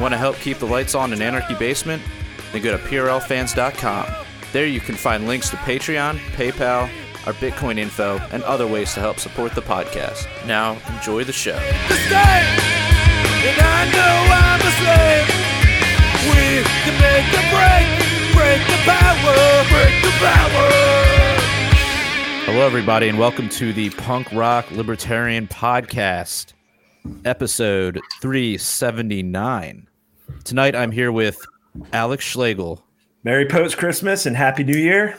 Want to help keep the lights on in Anarchy Basement? Then go to PRLFans.com. There you can find links to Patreon, PayPal, our Bitcoin info, and other ways to help support the podcast. Now, enjoy the show. And I know I'm a slave. We can make the break, break the power, break the power. Hello, everybody, and welcome to the Punk Rock Libertarian Podcast, episode 379. Tonight, I'm here with Alex Schlegel, Merry post Christmas and Happy New Year.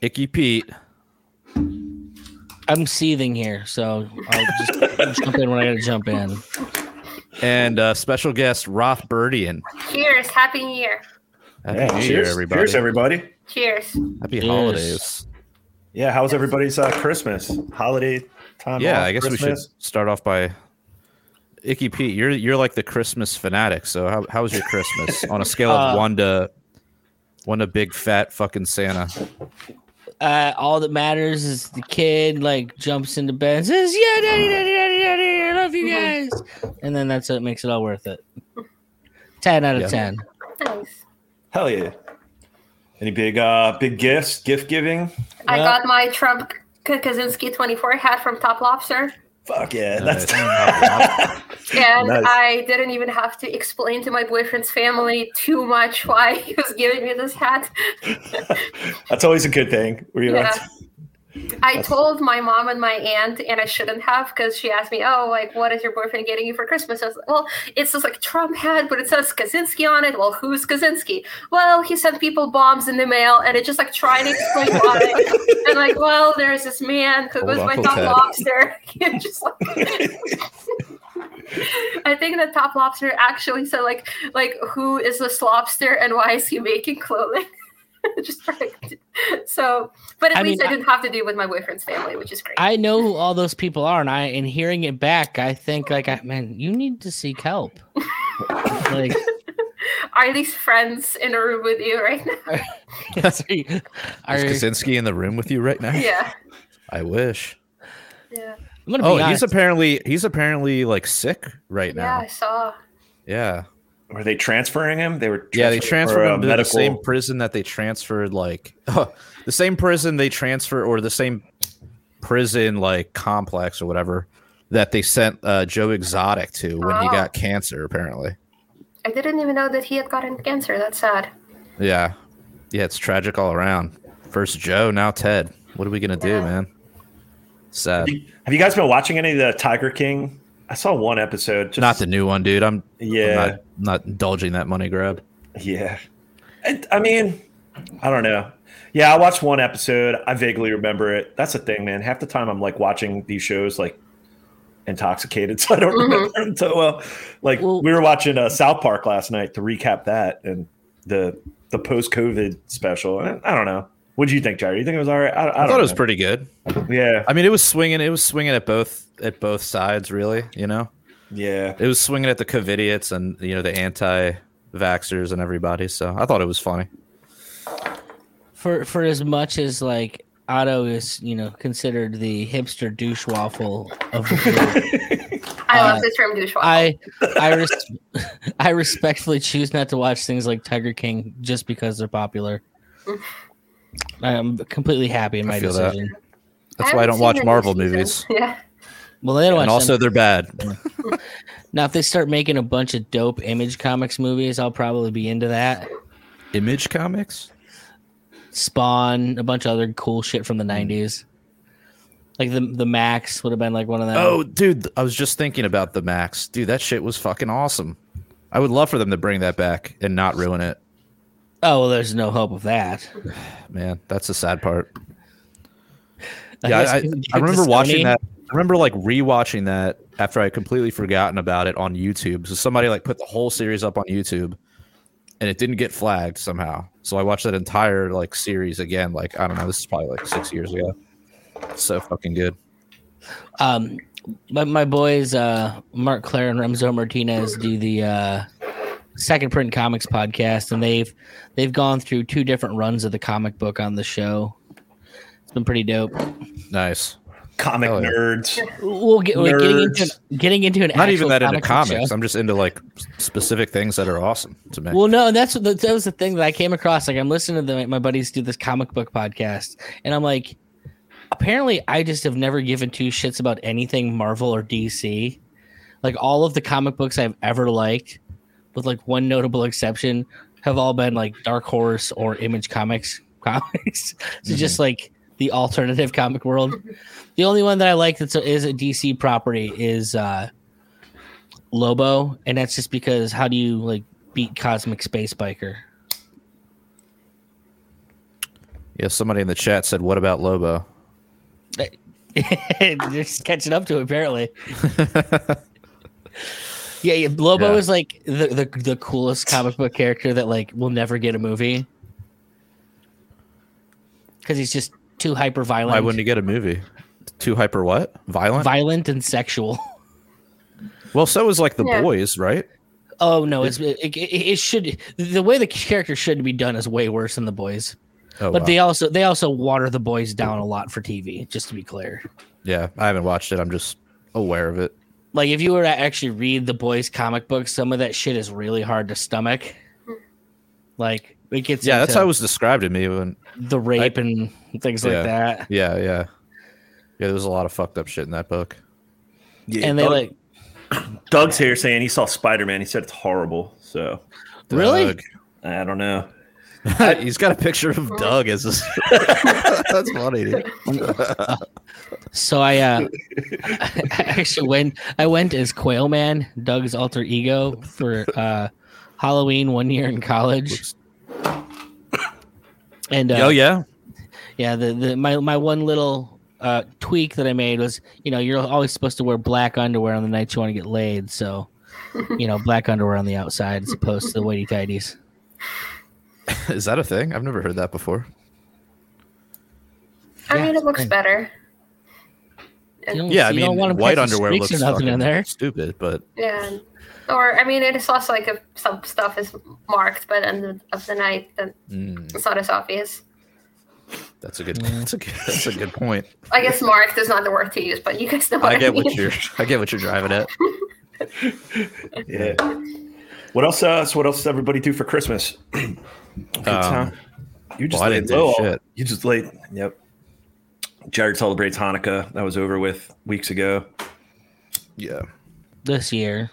Icky Pete, I'm seething here, so I'll just jump in when I gotta jump in. and uh, special guest Roth Birdian. Cheers. Happy New Year. Happy Yeah, New Year, cheers, everybody. Cheers, everybody. Cheers. Happy Cheers. holidays. Yeah, how's everybody's uh, Christmas holiday time? Yeah, off, I guess we should start off by Icky Pete. You're you're like the Christmas fanatic. So how how was your Christmas on a scale of Uh, one to one to big fat fucking Santa? Uh, all that matters is the kid like jumps into bed and says, "Yeah, daddy, daddy, daddy, daddy, I love you guys," and then that's what makes it all worth it. Ten out of Yeah. ten. Nice. Hell yeah. Any big uh big gifts, gift giving? I Yeah. got my Trump Kaczynski 24 hat from Top Lobster. Fuck yeah. Nice. That's And Nice. I didn't even have to explain to my boyfriend's family too much why he was giving me this hat. that's always a good thing. Where you're Yeah. I told my mom and my aunt, and I shouldn't have because she asked me, "Oh, like, what is your boyfriend getting you for Christmas?" I was like, "Well, it's just like Trump hat, but it says Kaczynski on it. Well, who's Kaczynski? Well, he sent people bombs in the mail, and it just like trying to explain why. and like, well, there's this man who by Uncle Top. Lobster. Just like, I think the Top Lobster actually said like, like, who is this lobster and why is he making clothing? just like, so, but at I least mean, I didn't have to do with my boyfriend's family, which is great. I know who all those people are, and I, in hearing it back, I think like, I, man, you need to seek help. like, Are these friends in a room with you right now? are, Is Kaczynski in the room with you right now? yeah. I wish. Yeah. I'm gonna Oh, honest. he's apparently he's apparently like sick right now. Yeah, I saw. Yeah. Were they transferring him? They were Yeah, they transferred him to the same prison that they transferred like the same prison they transfer or the same prison like complex or whatever that they sent uh, Joe Exotic to when he Oh. got cancer apparently. I didn't even know that he had gotten cancer. That's sad. Yeah. Yeah, it's tragic all around. First Joe, now Ted. What are we gonna do, man? Sad. Have you guys been watching any of the Tiger King? I saw one episode. Just, Not the new one, dude. I'm Yeah. I'm not, not indulging that money grab. Yeah. I, I mean, I don't know. Yeah, I watched one episode. I vaguely remember it. That's the thing, man. Half the time I'm like watching these shows like intoxicated, so I don't Mhm. remember them so well. Like Well- we were watching uh, South Park last night to recap that and the the post COVID special. I, I don't know. What do you think, Jerry? You think it was all right? I, I, I, don't thought it was know. pretty good. Yeah, I mean, it was swinging. It was swinging at both at both sides, really. You know, yeah. it was swinging at the Covidiots and you know the anti-vaxxers and everybody. So I thought it was funny. for for as much as like Otto is, you know, considered the hipster douche waffle of the group, I Uh, love the term douche I I res- I respectfully choose not to watch things like Tiger King just because they're popular. I'm completely happy in I my feel that. decision. That's why I don't watch Marvel movies. Yeah. Well, they don't And also, them. they're bad. now if they start making a bunch of dope Image Comics movies, I'll probably be into that. Image Comics. Spawn, a bunch of other cool shit from the hmm. '90s. Like the the Maxx would have been like one of them. Oh, dude, I was just thinking about the Maxx. Dude, that shit was fucking awesome. I would love for them to bring that back and not ruin it. oh well, there's no hope of that. Man, that's the sad part. I yeah, I, I, I remember watching that. I remember like rewatching that after I had completely forgotten about it on YouTube. So somebody like put the whole series up on YouTube, and it didn't get flagged somehow. So I watched that entire like series again. Like I don't know, this is probably like six years ago. So fucking good. Um, my, my boys, uh, Mark Clare and Remzo Martinez do the uh, Second Print Comics podcast, and they've they've gone through two different runs of the comic book on the show. It's been pretty dope. Nice. Comic Oh, yeah. nerds. We'll get like, getting into Nerds. getting into an Not even that into comic book comics. show. I'm just into like specific things that are awesome to me. Well, no, and that's that was the thing that I came across. Like, I'm listening to the, my buddies do this comic book podcast, and I'm like, apparently, I just have never given two shits about anything Marvel or DC. Like, all of the comic books I've ever liked, with like one notable exception, have all been like Dark Horse or Image Comics comics. so just mm-hmm. like the alternative comic world. The only one that I like that's a, DC property is uh Lobo, and that's just because how do you like beat Cosmic Space Biker? yeah, somebody in the chat said, "What about Lobo?" They're just catching up to it, apparently. yeah, yeah, Lobo Yeah. is like the, the the coolest comic book character that like will never get a movie because he's just too hyper violent, Why wouldn't you get a movie? Too hyper what? Violent? violent and sexual. well, so is like the Yeah. boys, right? Oh no, it's it, it, it should the way the character should be done is way worse than the boys. Oh, But wow. they also they also water the boys down a lot for TV, just to be clear. yeah, I haven't watched it. I'm just aware of it. Like if you were to actually read the boys comic book, some of that shit is really hard to stomach. Hmm. Like it gets Yeah, that's how it was described to me. When the rape and things like that. yeah, yeah, yeah, there was a lot of fucked up shit in that book. Yeah, And they Doug- like Doug's here saying he saw Spider Man. He said it's horrible. So Really? Doug. I don't know. He's got a picture of Doug as his. That's funny. Dude. so I uh I actually went I went as Quail Man, Doug's alter ego for uh Halloween one year in college. And uh, oh yeah, Yeah, the, the my my one little uh, tweak that I made was, you know, you're always supposed to wear black underwear on the nights you want to get laid, so you know, black underwear on the outside as opposed to the whitey tighties. is that a thing? I've never heard that before. I Yeah, mean, it looks fine. better. You don't, Yeah, I you don't mean, want 'em white underwear streaks looks or nothing in there. stupid, but Yeah. Or I mean, it is also like if some stuff is marked by the end of the night, then mm, it's not as obvious. That's a good. That's a good. That's a good point. I guess Mark is not the word to use, but you guys know what I I, get mean. what you're. I get what you're driving at. Yeah. What else? Uh, so what else does everybody do for Christmas? Good time. You just Um, well, laid didn't low. shit. You just laid. Yep. Jared celebrates Hanukkah. That was over with weeks ago. Yeah. This year,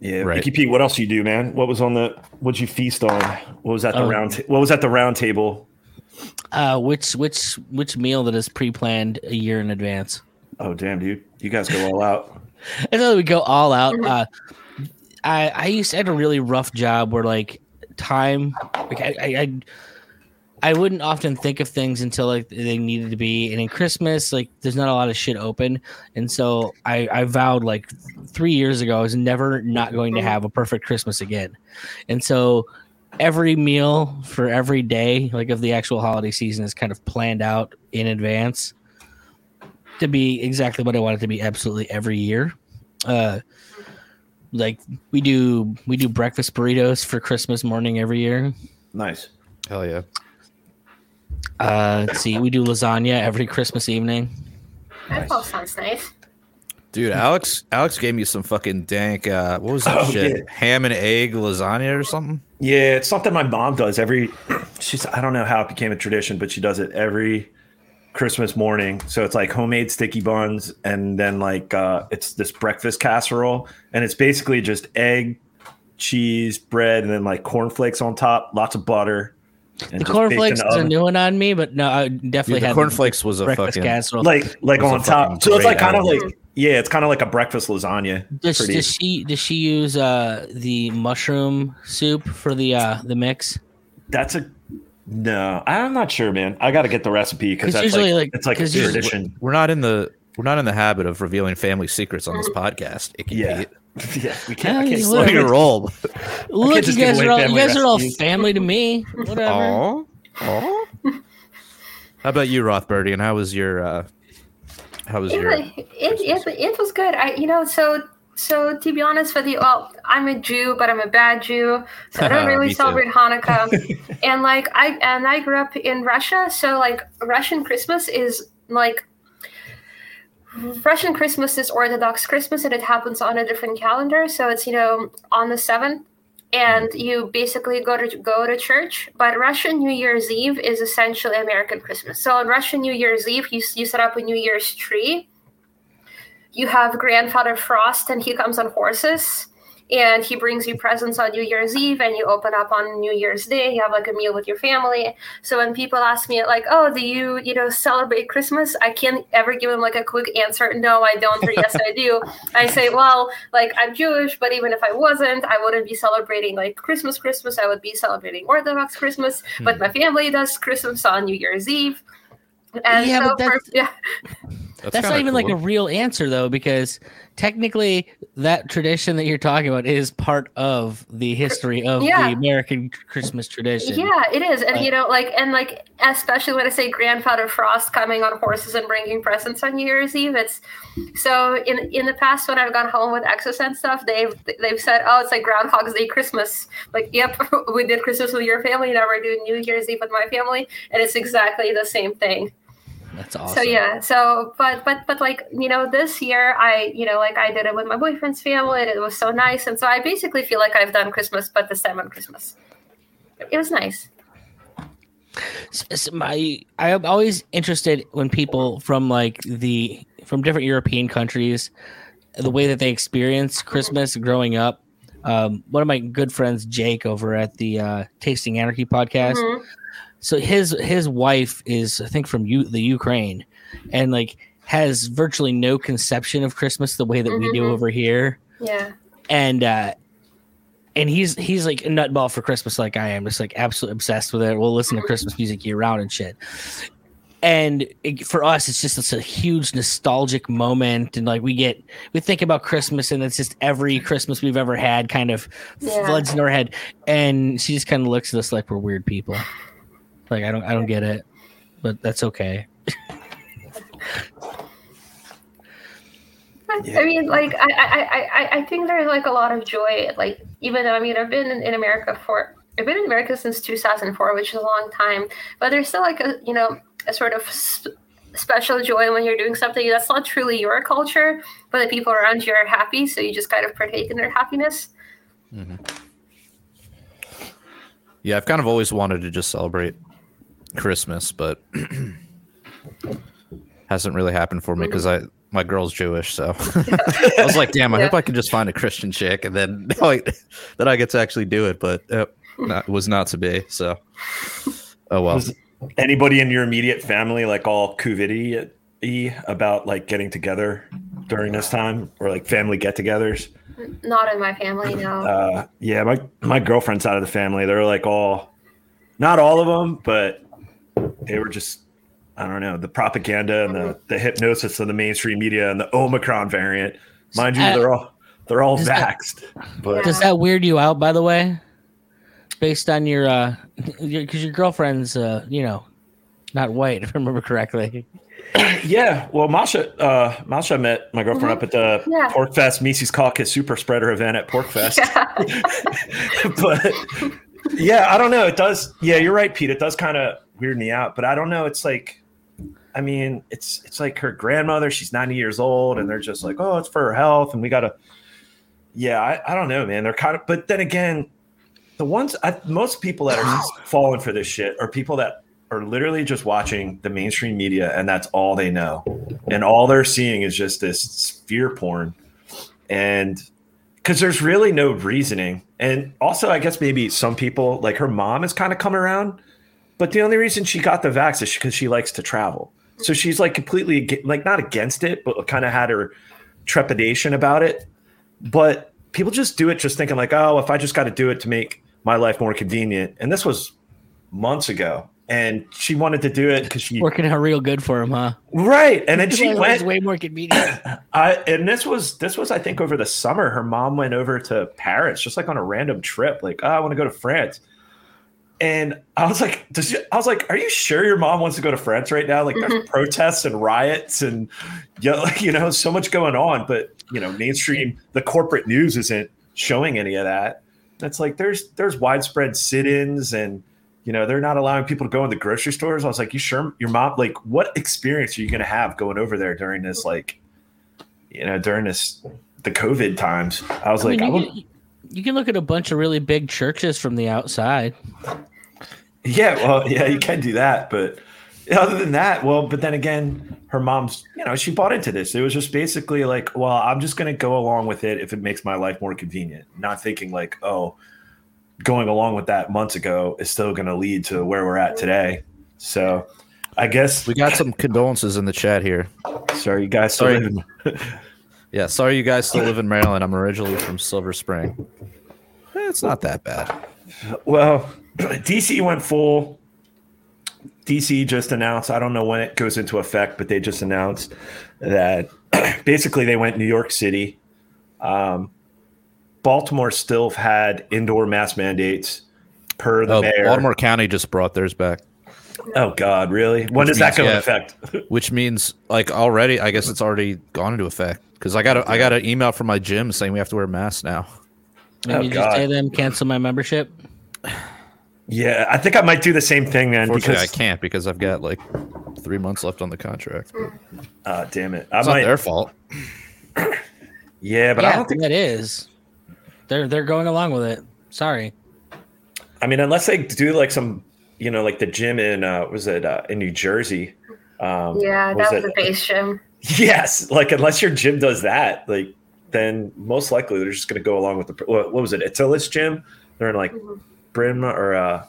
Yeah, Right. Mickey P. What else you do, man? What was on the? What'd you feast on? What was at the Oh. round? Ta- what was at the round table? Uh, which which which meal that is pre-planned a year in advance? Oh damn, dude! You guys go all out. I thought we go all out. Uh, I I used to had a really rough job where like time, like I, I I I wouldn't often think of things until like they needed to be. And in Christmas, like there's not a lot of shit open, and so I I vowed like three years ago I was never not going to have a perfect Christmas again, and so every meal for every day like of the actual holiday season is kind of planned out in advance to be exactly what I want it to be absolutely every year. Uh like we do we do breakfast burritos for Christmas morning every year. Nice. Hell yeah. Uh let's see, we do lasagna every Christmas evening. That all sounds nice. Dude, Alex Alex gave me some fucking dank uh what was that Oh, shit? yeah. Ham and egg lasagna or something? Yeah, it's something my mom does every. She's I don't know how it became a tradition, but she does it every Christmas morning. So it's like homemade sticky buns, and then like uh, it's this breakfast casserole, and it's basically just egg, cheese, bread, and then like cornflakes on top, lots of butter. And The just baked in cornflakes is a new one on me, but no, I Dude, definitely the had cornflakes was a breakfast fucking casserole. like like on top. So it's like kind of like yeah, it's kind of like a breakfast lasagna. does, does she does she use uh the mushroom soup for the uh the mix? That's a no. I'm not sure, man. I got to get the recipe because that's usually, like, like- it's like a usually- tradition. we're not in the we're not in the habit of revealing family secrets on this podcast. Icky Yeah. Pete. yeah, we can't. I can't Slow your roll. Look, you guys are all you family guys are all family to me. Whatever. Aw. Aw. How about you, Rothberty? And how was your uh how was It, your it, it, it was good. I, you know, so so to be honest with you, well, I'm a Jew, but I'm a bad Jew, so I don't really Me too. celebrate Hanukkah. and like I and I grew up in Russia, so like Russian Christmas is like Russian Christmas is Orthodox Christmas, and it happens on a different calendar. So it's you know on the seventh, and mm-hmm. you basically go to go to church. But Russian New Year's Eve is essentially American Christmas. So on Russian New Year's Eve, you you set up a New Year's tree. You have Grandfather Frost, and he comes on horses and he brings you presents on New Year's Eve and you open up on New Year's Day. You have like a meal with your family. So when people ask me like, "Oh, do you you know celebrate Christmas?" I can't ever give them like a quick answer. No, I don't. Or yes, I do. I say, well, like I'm Jewish, but even if I wasn't, I wouldn't be celebrating like Christmas. Christmas, I would be celebrating Orthodox Christmas. Hmm. But my family does Christmas on New Year's Eve. And Yeah, so for, yeah, That's not kinda even like a real answer though, because technically that tradition that you're talking about is part of the history of Yeah. the American Christmas tradition. Yeah, it is, and Right. you know, like, and like, especially when I say Grandfather Frost coming on horses and bringing presents on New Year's Eve. It's so in in the past when I've gone home with exes and stuff, they've they've said, oh, it's like Groundhog's Day Christmas. Like, yep, we did Christmas with your family, now we're doing New Year's Eve with my family, and it's exactly the same thing. That's awesome. So yeah, so but but but like you know, this year I you know like I did it with my boyfriend's family, and it was so nice, and so I basically feel like I've done Christmas, but this time on Christmas. It was nice. S- s- my I'm always interested when people from like the from different European countries, the way that they experience Christmas growing up. Um, one of my good friends, Jake, over at the uh, Tasting Anarchy podcast. Mhm. So his his wife is I think from U- the Ukraine, and like has virtually no conception of Christmas the way that we do Mhm. over here. Yeah. and uh and he's he's like a nutball for Christmas like I am, just like absolutely obsessed with it. We'll listen to Christmas music year round and shit. And it, for us, it's just it's a huge nostalgic moment, and like we get we think about Christmas, and it's just every Christmas we've ever had kind of Yeah. floods in our head. And she just kind of looks at us like we're weird people. Like I don't I don't get it, but that's okay. Yeah. I mean, like I, I, I, I- I think there's like a lot of joy. Like even though I mean I've been in, in America for I've been in America since 2004, which is a long time. But there's still like a you know a sort of sp- special joy when you're doing something that's not truly your culture, but the people around you are happy, so you just kind of partake in their happiness. Mm-hmm. Yeah, I've kind of always wanted to just celebrate Christmas, but hasn't really happened for me because I my girl's Jewish, so I was like, damn, I hope I can just find a Christian chick and then like then I get to actually do it, but uh, not, was not to be. So, oh well. Was anybody in your immediate family like all covid about like getting together during this time or like family get-togethers? Not in my family, no. Uh, yeah, my my girlfriend's side of the family, they're like all, not all of them, but they were just, I don't know, the propaganda and the the hypnosis of the mainstream media and the Omicron variant. Mind you, Uh, they're all they're all is that- vaxxed, but Does that weird you out, by the way? Based on your, uh, because your, girlfriend's, uh, you know, not white, if I remember correctly. Yeah, well, Masha, uh, Masha met my girlfriend up at the Yeah. PorcFest Mises Caucus Super Spreader event at PorcFest. Yeah. but yeah, I don't know. It does. Yeah, you're right, Pete. It does kind of weird me out, but I don't know. It's like, I mean, it's it's like her grandmother. She's 90 years old, and they're just like, oh, it's for her health, and we gotta. Yeah, I, I don't know, man. They're kind of, but then again, the ones I, most people that are falling for this shit are people that are literally just watching the mainstream media, and that's all they know, and all they're seeing is just this fear porn, and because there's really no reasoning. And also, I guess maybe some people, like her mom, has kind of come around, but the only reason she got the vax is because she likes to travel. So she's like completely like not against it, but kind of had her trepidation about it. But people just do it just thinking like, oh, if I just got to do it to make my life more convenient. And this was months ago, and she wanted to do it because she Working out real good for him, huh? right. And then she went way more convenient. I and this was this was I think over the summer. Her mom went over to Paris just like on a random trip. Like, oh, I want to go to France. And I was like, does you, I was like, are you sure your mom wants to go to France right now? Like, there's mm-hmm. protests and riots and yeah, like, you know, so much going on. But you know, mainstream the corporate news isn't showing any of that. It's like there's there's widespread sit-ins and you know they're not allowing people to go in the grocery stores. I was like, you sure your mom like what experience are you going to have going over there during this like you know, during this the COVID times. I was I like, mean, I would, you can look at a bunch of really big churches from the outside. yeah, well, yeah, you can do that, but other than that, well, but then again, her mom's, you know, she bought into this. It was just basically like, well, I'm just going to go along with it if it makes my life more convenient. Not thinking like, oh, going along with that months ago is still going to lead to where we're at today. So, I guess We got some condolences in the chat here. sorry, you guys. Still Sorry. Yeah, sorry you guys still live in Maryland. I'm originally from Silver Spring. Eh, It's not that bad. Well, DC went full. DC just announced, I don't know when it goes into effect, but they just announced that basically they went New York City. Um, Baltimore still had indoor mask mandates per the Oh, mayor. Baltimore County just brought theirs back, Oh, God, really? When Which does that means, go into effect? which means like already. I guess it's already gone into effect because I got a, I got an email from my gym saying we have to wear masks now. Maybe Oh, just God. say them cancel my membership. yeah, I think I might do the same thing, man. Because, I can't because I've got like three months left on the contract. uh, damn it. I It's not their fault. yeah, but I don't think that is. They're they're going along with it. Sorry. I mean, unless they do like some, you know, like the gym in uh was it uh, in New Jersey? Um, Yeah, that was it- the base gym. Yes, like unless your gym does that, like then most likely they're just going to go along with the what, what was it? Atilis gym. They're in like Mhm. Bryn or uh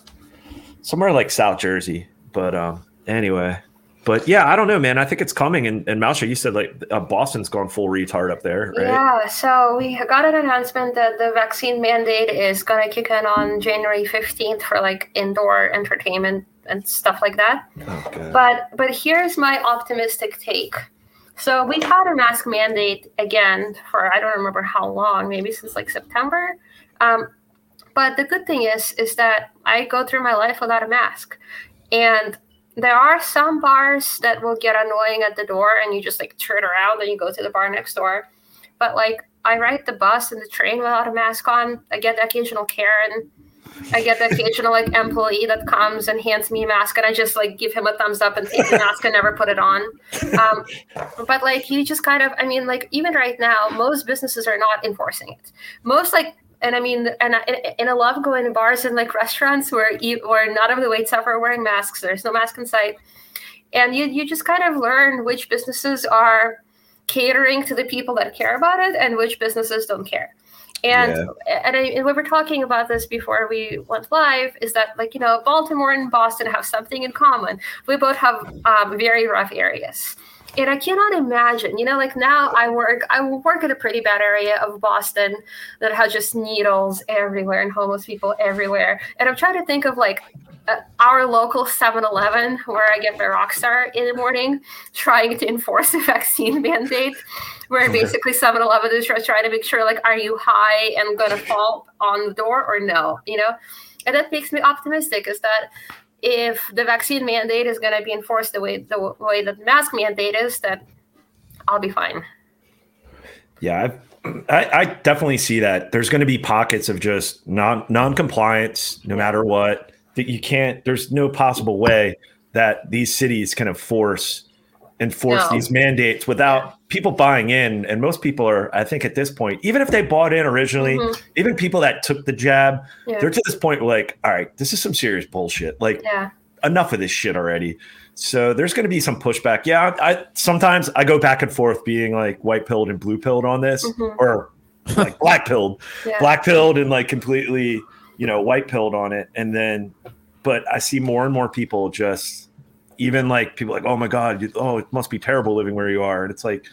somewhere like South Jersey. But um anyway, but yeah, I don't know, man. I think it's coming. And and Masha, you said like uh, Boston's gone full retard up there, right? Yeah, so we got an announcement that the vaccine mandate is going to kick in on January 15th for like indoor entertainment and stuff like that. Oh, But but here's my optimistic take. So we've had a mask mandate again for I don't remember how long, maybe since like September. Um, but the good thing is is that I go through my life without a mask, and there are some bars that will get annoying at the door, and you just like turn around and you go to the bar next door. But like I ride the bus and the train without a mask on. I get the occasional Karen. I get the occasional like employee that comes and hands me a mask, and I just like give him a thumbs up and take the mask and never put it on. Um, but like you just kind of, I mean, like even right now, most businesses are not enforcing it. Most like, and I mean, and I, and I love going to bars and like restaurants where you, where none of the waits staff are wearing masks. There's no mask in sight, and you you just kind of learn which businesses are catering to the people that care about it and which businesses don't care. And and, I, and we were talking about this before we went live. Is that like you know Baltimore and Boston have something in common? We both have um, very rough areas, and I cannot imagine. You know, like now I work I work in a pretty bad area of Boston that has just needles everywhere and homeless people everywhere. And I'm trying to think of like uh, our local 7-Eleven where I get my Rockstar in the morning, trying to enforce a vaccine mandate where basically 7-Eleven is just trying to make sure like are you high and gonna fall on the door or no you know and that makes me optimistic is that if the vaccine mandate is going to be enforced the way the way that the mask mandate is that i'll be fine Yeah, I, I, I definitely see that. There's going to be pockets of just non non-compliance, no matter what. That you can't. There's no possible way that these cities can enforce enforce No. these mandates without people buying in. And most people are, I think, at this point, even if they bought in originally, Mhm. even people that took the jab, yeah they're to this point like, all right, this is some serious bullshit. Like, yeah enough of this shit already. So there's going to be some pushback. Yeah, I sometimes I go back and forth being like white pilled and blue pilled on this, Mhm. or like black pilled, yeah black pilled and like completely, you know, white pilled on it. And then, but I see more and more people just even like people like, oh my god, you, oh it must be terrible living where you are, and it's like,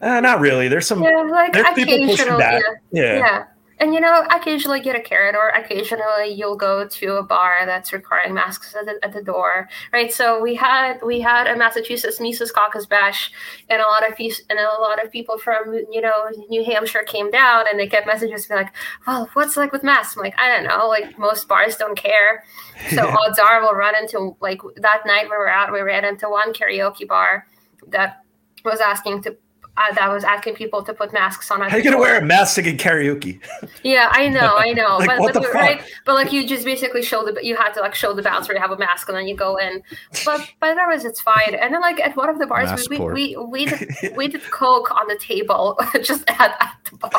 eh, not really. There's some yeah like there's people pushing back. yeah. Yeah. yeah and you know occasionally get a carrot or occasionally you'll go to a bar that's requiring masks at the, at the door right? So we had we had a massachusetts mises caucus bash and a lot of people and a lot of people from you know new hampshire came down and they kept messages be like well what's like with masks? I'm like i don't know. Like most bars don't care. So Yeah. odds are we'll run into like that night we were out we ran into one karaoke bar that was asking to uh, that was asking people to put masks on. How you the gonna wear a mask singing karaoke? Yeah, I know, I know. Like, but, what but the fuck? right? But like you just basically show the you had to like show the bouncer you have a mask and then you go in. But but otherwise it's fine. And then like at one of the bars Mask we, we we we did, we did coke on the table just at, at the bar,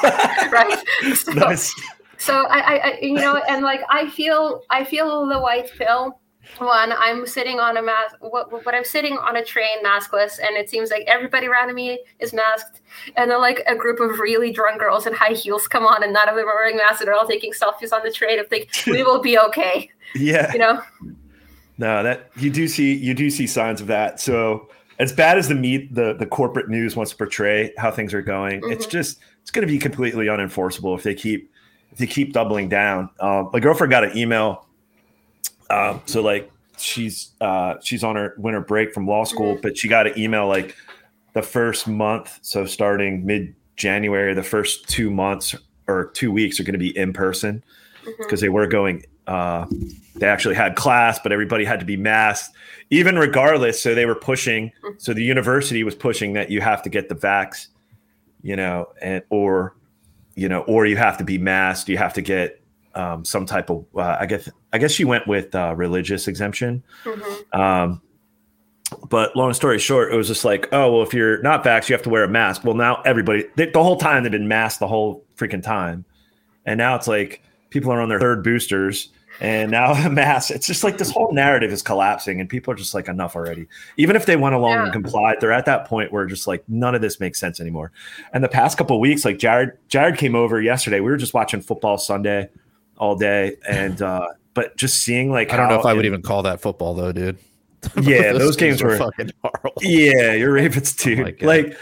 right? So, Nice. so I, I, I you know and like I feel I feel the white pill when I'm sitting on a mask when I'm sitting on a train maskless and it seems like everybody around me is masked and then like a group of really drunk girls in high heels come on and none of them are wearing masks and they're all taking selfies on the train and think we will be okay Yeah. you know No, that you do see you do see signs of that. So as bad as the meat the the corporate news wants to portray how things are going, it's Mhm. just it's going to be completely unenforceable if they keep if they keep doubling down. Um, my girlfriend got an email. Um, so like she's uh, she's on her winter break from law school, but she got an email like the first month, so starting mid January, the first two months or two weeks are going to be in person because they were going uh, they actually had class but everybody had to be masked even regardless. So they were pushing so the university was pushing that you have to get the vax you know and or you know or you have to be masked you have to get um, some type of uh, i guess i guess she went with uh, religious exemption Mhm. um, but long story short, it was just like, oh, well, if you're not vaxxed, you have to wear a mask. Well, now everybody, they, the whole time they've been masked the whole freaking time. And now it's like people are on their third boosters and now a mask. It's just like this whole narrative is collapsing and people are just like, enough already. Even if they went along and complied, they're at that point where just like none of this makes sense anymore. And the past couple of weeks, like Jared, Jared came over yesterday. We were just watching football Sunday all day. And, uh, but just seeing like, I don't know if I would in- even call that football though, dude. Yeah, those games were- fucking horrible. Yeah, you're Ravens too. Oh like,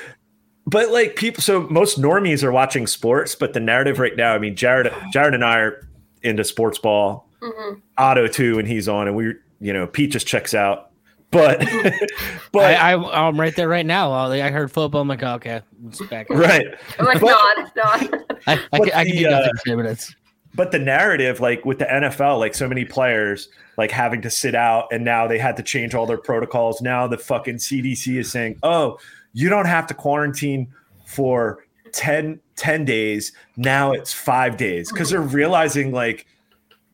but like people, so most normies are watching sports, but the narrative right now, I mean, Jared, Jared and I are into sports ball, Mhm. Otto too, and he's on, and we, you know, Pete just checks out, but, but I, I, I'm right there right now. I heard football. I'm like, okay, it's back. right, I'm like But- nod nod I, I, But can, I can do nothing uh, for 10 minutes. But the narrative, like with the NFL, like so many players, like having to sit out, and now they had to change all their protocols. Now the fucking CDC is saying, oh, you don't have to quarantine for 10, 10 days. Now it's five days because they're realizing like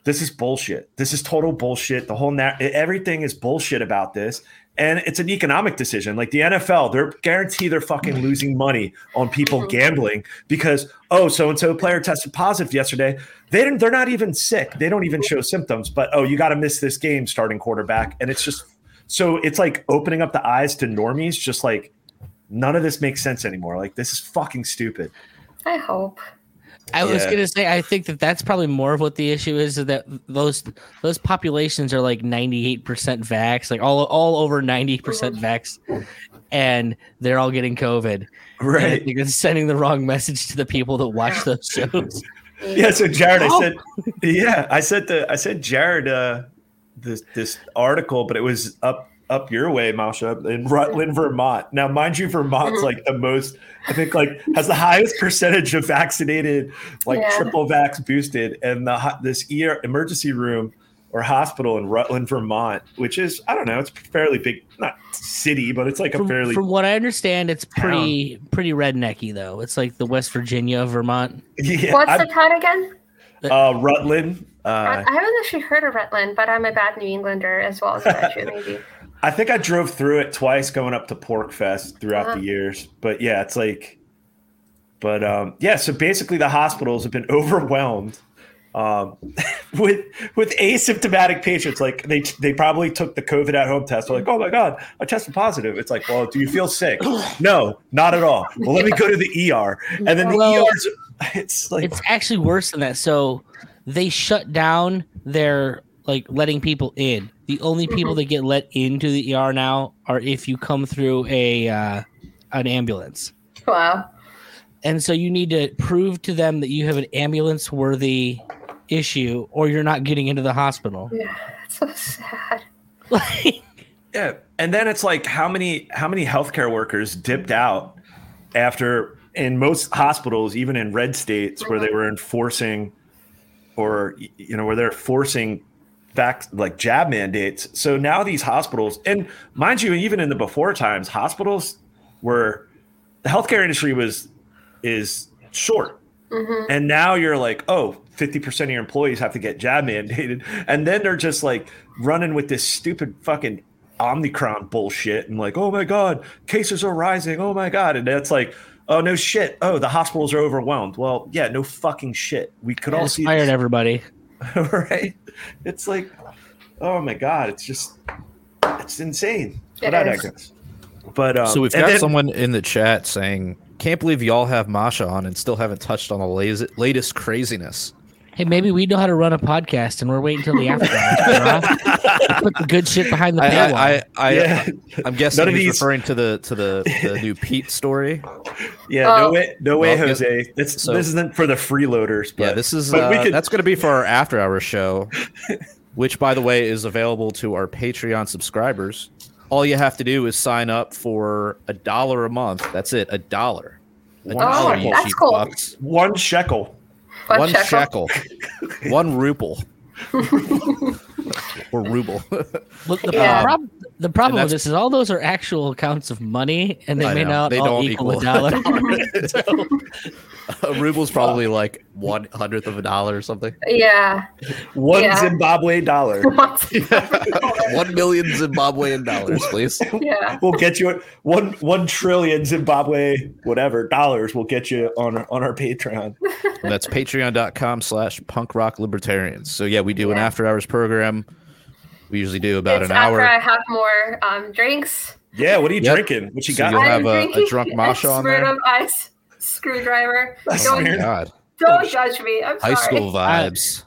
this is bullshit. This is total bullshit. The whole na- everything is bullshit about this. And it's an economic decision. Like the NFL, they're guarantee they're fucking losing money on people gambling because oh, so and so player tested positive yesterday. They didn't. They're not even sick. They don't even show symptoms. But oh, you got to miss this game, starting quarterback. And it's just so it's like opening up the eyes to normies. Just like none of this makes sense anymore. Like this is fucking stupid. I hope I was gonna say I think that that's probably more of what the issue is, is that those those populations are like 98 percent vax, like all all over 90 percent vax, and they're all getting COVID. Think it's sending the wrong message to the people that watch those shows. Yeah, so Jared, I Oh. said, yeah, I said the I said Jared uh, this this article, but it was up up your way, Masha, in Rutland, Vermont. Now, mind you, Vermont's like the most, I think, like has the highest percentage of vaccinated, like Yeah. triple vax boosted, and the this ER emergency room or hospital in Rutland, Vermont, which is I don't know, it's fairly big, not city, but it's like a fairly from what I understand, it's pretty pretty rednecky though. It's like the West Virginia, of Vermont. yeah. what's I- the town again uh, Rutland. I, Uh, I haven't actually heard of Rutland but I'm a bad New Englander as well as a Frenchie, maybe I think I drove through it twice going up to PorcFest throughout Uh-huh. the years. But yeah, it's like, but um, yeah. So basically, the hospitals have been overwhelmed um, with with asymptomatic patients. Like they they probably took the COVID at home test. They're like, oh my god, I tested positive. It's like, well, do you feel sick? no, not at all. Well, let me go to the ER, and then the Well, ER's. It's like It's actually worse than that. So they shut down their like letting people in. The only people that get let into the ER now are if you come through a uh, an ambulance. wow And so you need to prove to them that you have an ambulance worthy issue or you're not getting into the hospital. yeah that's so sad Like Yeah, and then it's like how many how many healthcare workers dipped out after in most hospitals, even in red states where they were enforcing or you know where they're forcing back like jab mandates. So now these hospitals, and mind you, even in the before times, hospitals were the healthcare industry was is short. Mhm. And now you're like, oh, 50% of your employees have to get jab mandated. And then they're just like running with this stupid fucking Omicron bullshit and like, oh my God, cases are rising. Oh my God. And that's like, oh no shit. Oh, the hospitals are overwhelmed. Well, yeah, no fucking shit. We could all Just see fired this, everybody. right? It's like, oh my God, it's just, it's insane. It But is. digress. But um, So we've got then- someone in the chat saying, "Can't believe y'all have Masha on and still haven't touched on the latest, latest craziness." Hey, maybe we know how to run a podcast, and we're waiting until the after. hours. Put the good shit behind the I, paywall. I, I, I, Yeah. I'm guessing None he's these- referring to the to the, the new Pete story. Yeah, Oh. no way, no way, Well, Jose. It's, so- this isn't for the freeloaders. But yeah, this is but we uh, could- that's going to be for our after hours show, which by the way is available to our Patreon subscribers. All you have to do is sign up for a dollar a month. That's it, a dollar. A One dollar, shekel. That's cool. bucks. one shekel. One One shekel. shekel, one ruble, or ruble. Look, the, Yeah. Um, prob- the problem with this is all those are actual accounts of money, and they I may know. not They all don't equal, equal a dollar. a ruble's probably like one hundredth of a dollar or something. Yeah. One Yeah. Zimbabwe dollar. One million Zimbabwean dollars, please. yeah. We'll get you one one trillion Zimbabwe whatever dollars. We'll get you on our, on our Patreon. And that's patreon.com slash punk rock libertarians. So yeah, we do an after hours program. We usually do about it's an after hour. I have more um, drinks. Yeah, what are you Yep. drinking? What you So got? you'll have a- a drunk Masha on there? Smirnoff Ice screwdriver. Oh my god. Don't judge me. I'm sorry. High school vibes.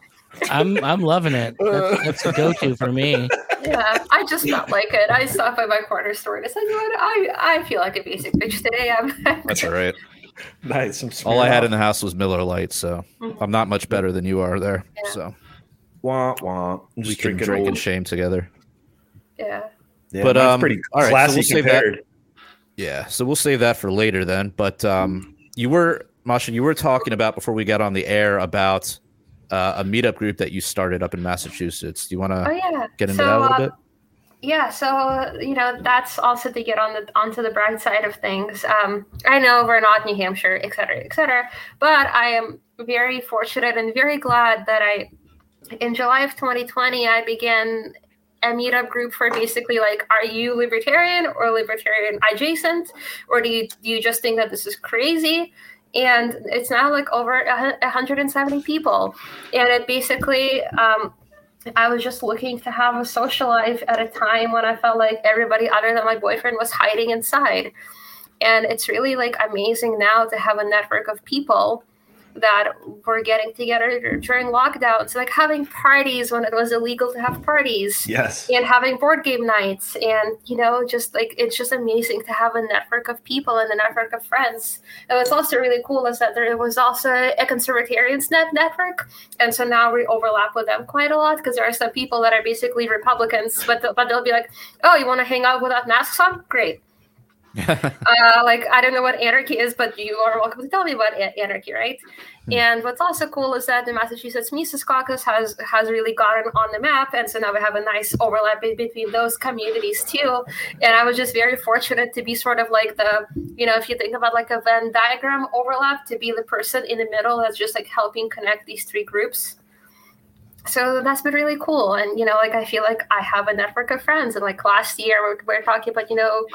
I'm I'm loving it. That's, that's the go-to for me. Yeah, I just not like it. I stopped by my corner store and I said, you know what? I, I feel like a basic bitch today. I'm That's all right. nice. Some All I had in the house was Miller Lite, so I'm not much better than you are there. Yeah. So wah wah. I'm we just can drinking drink old. and shame together. yeah. Yeah, But, um, pretty all right, so classy we'll save that. compared. Yeah, so we'll save that for later then. But um, you were, Masha, you were talking about before we got on the air about uh, a meetup group that you started up in Massachusetts. Do you want to Oh yeah. get into So, that a little uh, bit? Yeah, so you know that's also to get on the onto the bright side of things. Um, I know we're not New Hampshire, et cetera, et cetera, but I am very fortunate and very glad that I, in July of 2020, I began a meetup group for basically like, are you libertarian or libertarian adjacent, or do you do you just think that this is crazy? And it's now like over 170 people, and it basically. Um, I was just looking to have a social life at a time when I felt like everybody other than my boyfriend was hiding inside. And it's really like amazing now to have a network of people that were getting together during lockdowns, like having parties when it was illegal to have parties Yes. and having board game nights and you know just like it's just amazing to have a network of people and a network of friends. And what's also really cool is that there was also a conservatarians net network. And so now we overlap with them quite a lot because there are some people that are basically republicans but th- but they'll be like oh you want to hang out without masks on? Great uh, like I don't know what anarchy is, but you are welcome to tell me about a- anarchy, right? And what's also cool is that the Massachusetts Mises Caucus has has really gotten on the map, and so now we have a nice overlap be- between those communities too. And I was just very fortunate to be sort of like the, you know, if you think about like a Venn diagram overlap, to be the person in the middle that's just like helping connect these three groups so that's been really cool and you know like i feel like i have a network of friends and like last year we're, we're talking about you know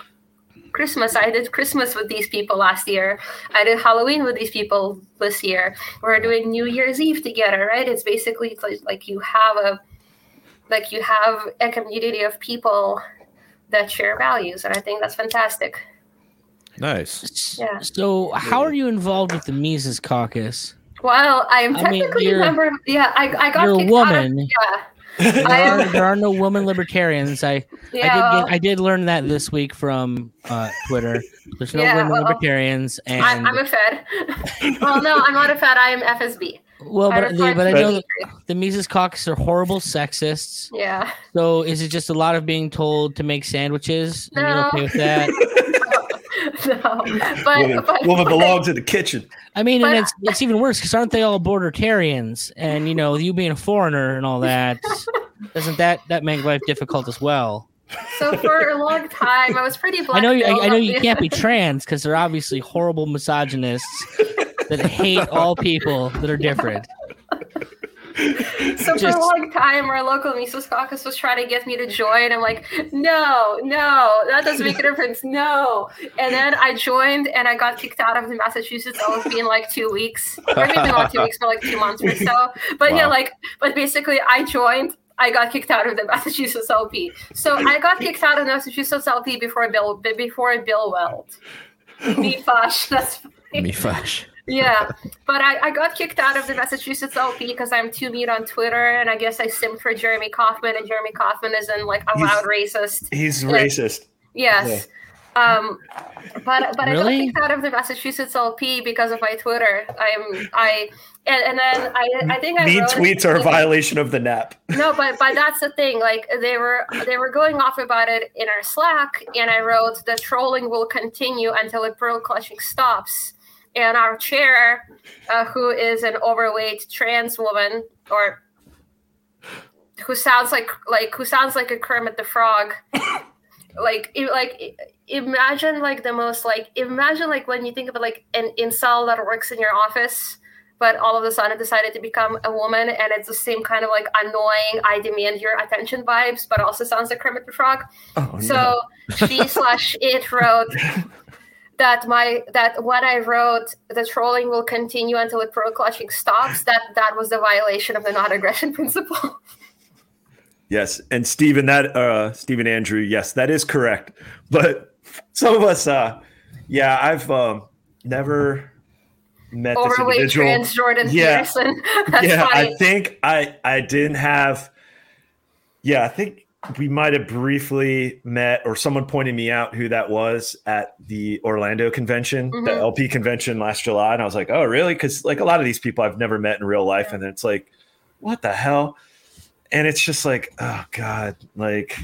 christmas i did christmas with these people last year i did halloween with these people this year we're doing new year's eve together right it's basically it's like, like you have a like you have a community of people that share values and i think that's fantastic Nice. Yeah. So, how are you involved with the Mises Caucus? well i'm I mean, technically a member Of, yeah i, I got you're a kicked out of- woman. yeah There are, there are no woman libertarians. I yeah I did get, I did learn that this week from uh, Twitter. There's no Yeah, women well, libertarians, and I'm, I'm a Fed. well, no, I'm not a Fed. I am FSB. well, but, replied but I know the Mises Caucus are horrible sexists. Yeah. So, is it just a lot of being told to make sandwiches? And No. you're okay with that? no, but, Woman, but, woman but- belongs in the kitchen. I mean, and it's it's even worse because aren't they all bordertarians? And you know, you being a foreigner and all that, doesn't that that make life difficult as well? So for a long time, I was pretty black. I know you. I, I know you can't be trans because they're obviously horrible misogynists that hate all people that are different. So for a long time, our local Mises caucus was trying to get me to join. I'm like, no, no, that doesn't make a difference. No. And then I joined and I got kicked out of the Massachusetts LFB in like two weeks. Or maybe not two weeks, but like two months or so. But yeah, like, but basically I joined. I got kicked out of the Massachusetts LP. So I got kicked out of the Massachusetts LP before Bill before Bill Weld. BFOSH, that's Me fash. Yeah, but I, I got kicked out of the Massachusetts LP because I'm too mean on Twitter, and I guess I simmed for Jeremy Kauffman, and Jeremy Kauffman isn't like a He's- loud racist. He's Yeah. racist. Yes. Um, but but I got Really? kicked out of the Massachusetts LP because of my Twitter. I'm I and, and then I I think I Mean wrote- tweets are a violation of the NAP. no, but but that's the thing. Like they were they were going off about it in our Slack, and I wrote the trolling will continue until the pearl clutching stops. And our chair, uh, who is an overweight trans woman, or who sounds like like who sounds like a Kermit the Frog, like like imagine like the most like imagine like when you think of like an incel that works in your office but all of a sudden decided to become a woman and it's the same kind of like annoying i demand your attention vibes but also sounds like kermit the frog. Oh, so she slash it wrote that my that what i wrote the trolling will continue until the pro clutching stops that that was the violation of the non-aggression principle Yes, and Stephen, that uh Stephen Andrew, yes, that is correct. But some of us, uh yeah, I've um never met this overweight individual. trans jordan Yeah. peterson yeah, funny I think I I didn't have. Yeah, I think we might have briefly met, or someone pointed me out who that was at the Orlando convention, the Mhm. LP convention last July, and I was like, oh, really? Because like a lot of these people I've never met in real life, and then it's like, what the hell? And it's just like, oh god, like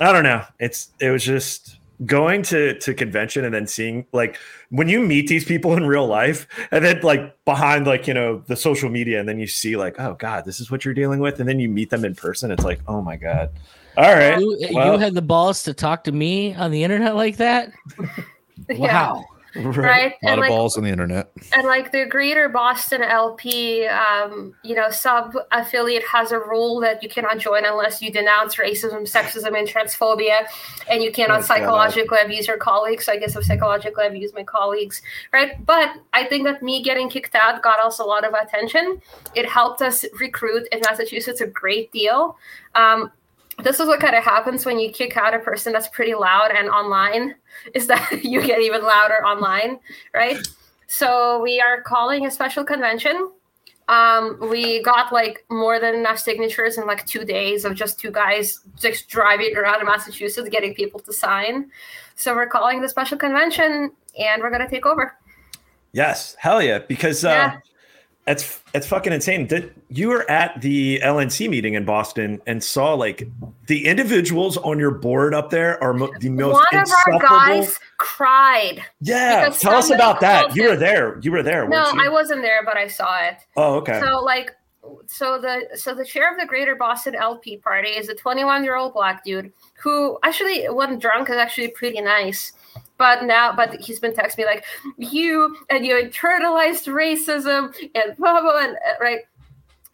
I don't know. It's it was just going to to convention and then seeing like when you meet these people in real life and then like behind like you know the social media and then you see like oh god this is what you're dealing with and then you meet them in person it's like oh my god all right You, well, you had the balls to talk to me on the internet like that? Wow. Right. A lot and of like balls on the internet. and like the greater boston lp um, you know sub affiliate has a rule that you cannot join unless you denounce racism sexism and transphobia and you cannot Oh, God. psychologically abuse your colleagues. So i guess i've psychologically abused my colleagues right? But i think that me getting kicked out got us a lot of attention. It helped us recruit in massachusetts a great deal. Um, this is what kind of happens when you kick out a person that's pretty loud and online is that you get even louder online right? So we are calling a special convention. Um, we got like more than enough signatures in like two days of just two guys just driving around in massachusetts getting people to sign. So we're calling the special convention and we're going to take over. Yes hell yeah because uh Yeah. It's it's fucking insane. That you were at the lnc meeting in boston and saw like the individuals on your board up there are mo- the most one of our guys cried yeah tell us about that. you were there. You were there no i wasn't there but i saw it. Oh okay. So like so the so the chair of the Greater Boston LP party is a 21 year old black dude who actually when drunk is actually pretty nice. But now but he's been texting me like you and you internalized racism and blah blah, blah and, uh, right.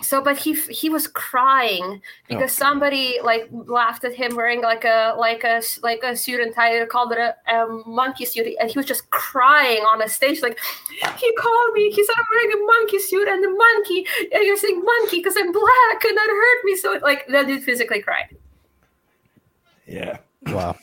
So but he he was crying because somebody like laughed at him wearing like a like a like a suit and tie called it a, a monkey suit and he was just crying on a stage like he called me. He said I'm wearing a monkey suit and the monkey, and you're saying monkey because I'm black, and that hurt me. So like that dude physically cried. yeah Wow.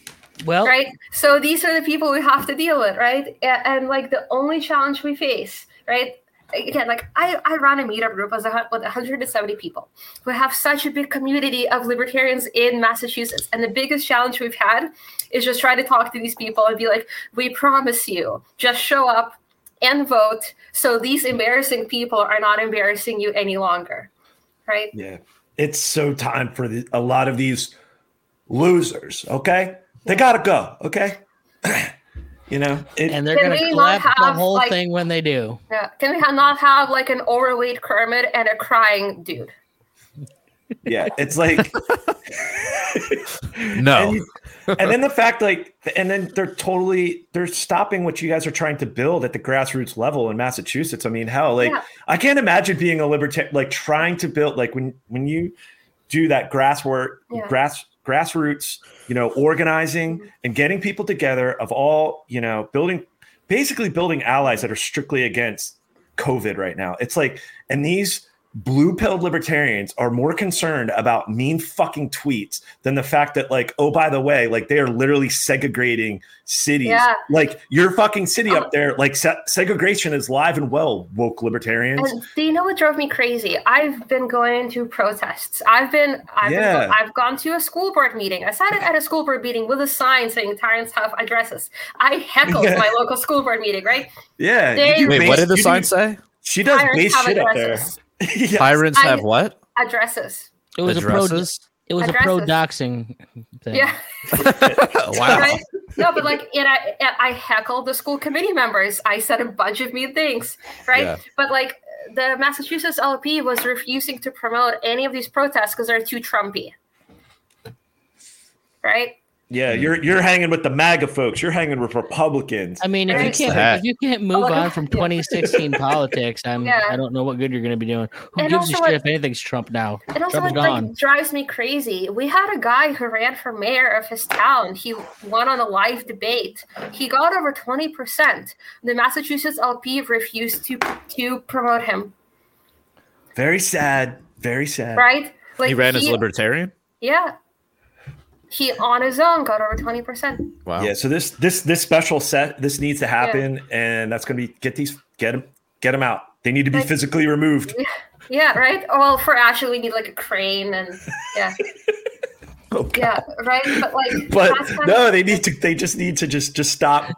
Well, Right. So these are the people we have to deal with, right? A- And, like the only challenge we face, right? Again, like I, I run a meetup group as a, hu- with 170 people. We have such a big community of libertarians in Massachusetts, and the biggest challenge we've had is just try to talk to these people and be like, "We promise you, just show up and vote, so these embarrassing people are not embarrassing you any longer." Right? Yeah. It's so time for the, a lot of these losers. Okay. They got to go. Okay. you know, it, and they're Can going to we not clap the whole like- thing when they do. Yeah. Can we not have like an overweight Kermit and a crying dude? yeah, it's like, No. And, and then the fact like and then they're totally they're stopping what you guys are trying to build at the grassroots level in massachusetts i mean hell like Yeah. i can't imagine being a libertarian like trying to build like when when you do that grass work Yeah. grass grassroots you know organizing mm-hmm. and getting people together of all you know building basically building allies that are strictly against covid right now. It's like and these blue pilled libertarians are more concerned about mean fucking tweets than the fact that like oh by the way like they are literally segregating cities Yeah. like your fucking city up oh. there like se- segregation is live and well woke libertarians And do you know what drove me crazy? I've been going to protests. I've been, I've, Yeah. been, I've gone to a school board meeting. I sat at a school board meeting with a sign saying "Tyrants have addresses." I heckled Yeah. my local school board meeting. Right? yeah They- you Wait, base- what did the sign say? she does Tyrants base have shit up there addresses. Yes. Tyrants I- have what? Addresses. It was a pro. It was a pro doxing thing. Yeah. wow. Right? No, but like, and I, and I heckled the school committee members. I said a bunch of mean things, right? Yeah. But like, the Massachusetts LP was refusing to promote any of these protests because they're too Trumpy, right? Yeah you're you're hanging with the maga folks you're hanging with republicans I mean, if you can't if you can't move Oh, on from 2016 politics, I'm Yeah. I don't know what good you're going to be doing. Who And gives a shit if anything's Trump now? It also Trump's like, like, drives me crazy. We had a guy who ran for mayor of his town. He won on a live debate. He got over 20%. The Massachusetts LP refused to to promote him, very sad very sad right? Like He ran as libertarian? Yeah. He on his own got over 20%. Wow. Yeah, so this this this special set this needs to happen, and that's gonna be get these get them get them out. They need to be Like- physically removed. Yeah, right? Well, for Ashley, we need like a crane and yeah. Oh, Yeah, right? But like, But no, they need to. They just need to just just stop,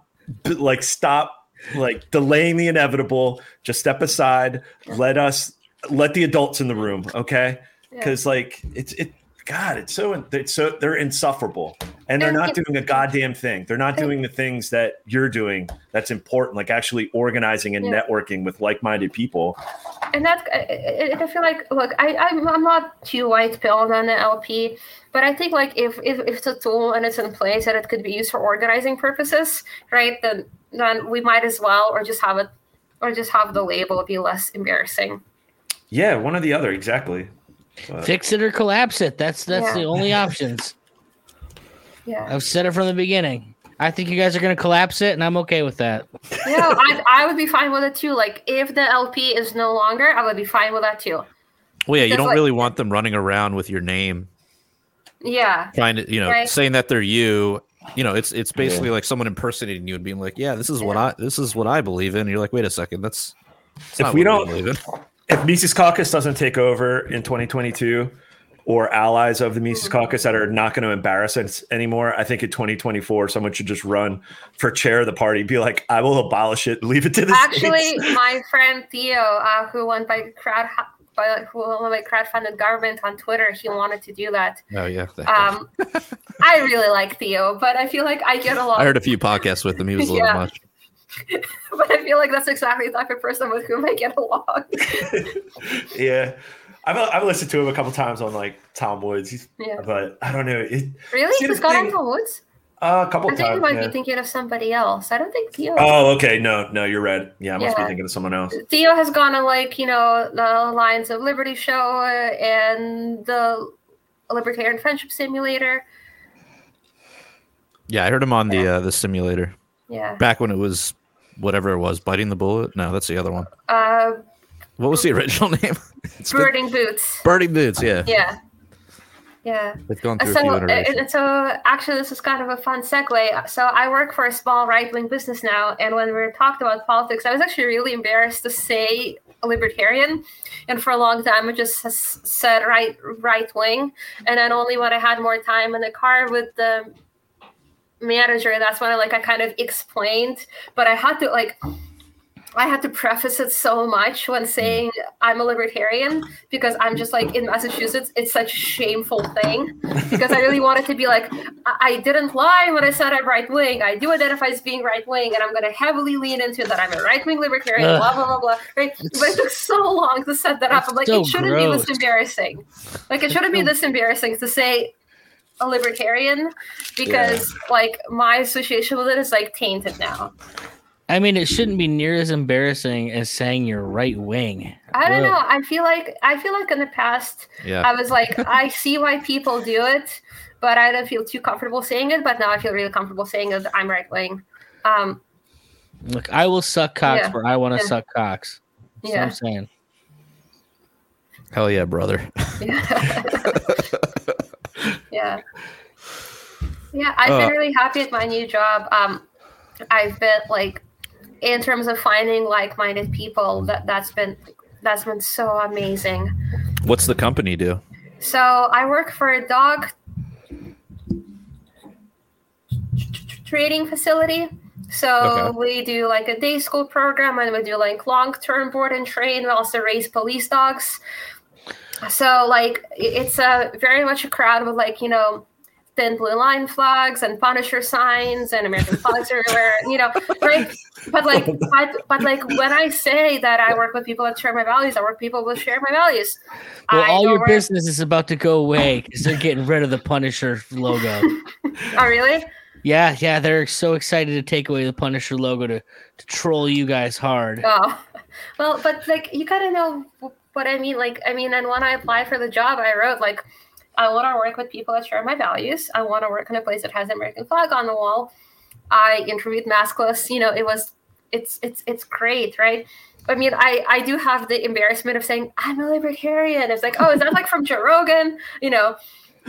like stop, like delaying the inevitable. Just step aside. Let us let the adults in the room, okay? Yeah. Because like it's it. God, it's so it's so they're insufferable, and they're not doing a goddamn thing. They're not doing the things that you're doing. That's important, like actually organizing and Yeah. networking with like-minded people. and that's I, I I feel like look I I'm, I'm not too white pilled on the LP but I think like if, if if it's a tool and it's in place and it could be used for organizing purposes right then then we might as well or just have it or just have the label be less embarrassing Yeah, one or the other, exactly. But- Fix it or collapse it. That's that's Yeah. the only options. yeah I've said it from the beginning. I think you guys are going to collapse it, and I'm okay with that. yeah I, I would be fine with it too like if the LP is no longer I would be fine with that too Well, yeah, you don't like- really want them running around with your name, yeah trying to, you know, Right. saying that they're you. You know, it's it's basically like someone impersonating you and being like, "Yeah, this is what I this is what I believe in." And you're like, "Wait a second, that's." that's If not we what don't- believe in." If Mises Caucus doesn't take over in 2022, or allies of the Mises Mm-hmm. Caucus that are not going to embarrass us anymore, I think in 2024 someone should just run for chair of the party, be like, "I will abolish it, leave it to the Actually, states." my friend Theo, uh, who went by crowd by who went by crowdfunded government on Twitter, he wanted to do that. Oh yeah. Um, I really like Theo, but I feel like I get a lot. I heard a few podcasts with him. He was a little Yeah. much. but I feel like that's exactly the type of person with whom I get along. yeah. I've, I've listened to him a couple times on like Tom Woods, He's, Yeah. but I don't know. It, Really, See, the he's got thing- Uncle Woods. uh, a couple times. I think you might yeah. be thinking of somebody else. I don't think Theo. Oh, okay. No, no, you're right. Yeah, I must be thinking of someone else. Theo has gone on like you know the Lions of Liberty show and the Libertarian Friendship Simulator. Yeah, I heard him on the uh, the simulator Yeah. back when it was whatever it was, biting the bullet. No, that's the other one. Uh, What was the original name? It's been- boots. Birding Boots. Yeah, Yeah. Yeah. they've gone through a So, few iterations. and so actually, this is kind of a fun segue. So, I work for a small right wing business now, and when we talked about politics, I was actually really embarrassed to say libertarian, and for a long time, I just said right right wing, and then only when I had more time in the car with the manager, that's when I like I kind of explained, but I had to like. I had to preface it so much when saying I'm a libertarian because I'm just like in Massachusetts, it's such a shameful thing. Because I really wanted to be like, I, I didn't lie when I said I'm right wing. I do identify as being right wing, and I'm going to heavily lean into that I'm a right wing libertarian. Ugh. Blah blah blah blah. Right? But it took so long to set that up. I'm like, so it shouldn't be this embarrassing. Like it shouldn't be this embarrassing to say a libertarian because like my association with it is like tainted now. I mean, it shouldn't be near as embarrassing as saying you're right wing. I don't Whoa. know. I feel like I feel like in the past Yeah. I was like, I see why people do it, but I don't feel too comfortable saying it. But now I feel really comfortable saying that I'm right wing. Um, Look, I will suck cocks Yeah. where I want to Yeah. suck cocks. That's what yeah, I'm saying. Hell yeah, brother. yeah, yeah, yeah. I've Uh. been really happy at my new job. Um, I've been like, in terms of finding like-minded people, that that's been that's been so amazing. What's the company do? So I work for a dog trading facility. So Okay. we do like a day school program and we do like long term board and train. We also raise police dogs. So like it's a very much a crowd with like, you know, thin blue line flags and Punisher signs and American flags everywhere, you know, right? But like, but, but like when I say that I work with people that share my values, I work with people that share my values. Well, I all your work- business is about to go away because they're getting rid of the Punisher logo. Oh, really? yeah, yeah, they're so excited to take away the Punisher logo to, to troll you guys hard. Oh, well, but like you gotta know what I mean. Like, I mean, and when I applied for the job, I wrote like, I want to work with people that share my values. I want to work in a place that has an American flag on the wall. I interviewed maskless. You know, it was, it's, it's, it's great, right? I mean, I, I do have the embarrassment of saying I'm a libertarian. It's like, oh, is that like from Joe Rogan? You know,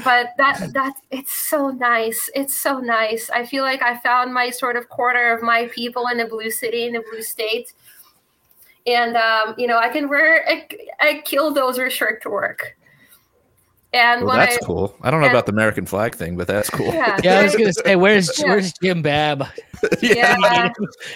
but that that it's so nice. It's so nice. I feel like I found my sort of quarter of my people in a blue city in a blue state and um, you know I can wear a, a killdozer shirt to work. And Well, when that's I, cool. I don't know and- about the American flag thing, but that's cool. yeah, Yeah, I was gonna say, where's Yeah. where's Jim Bab? yeah,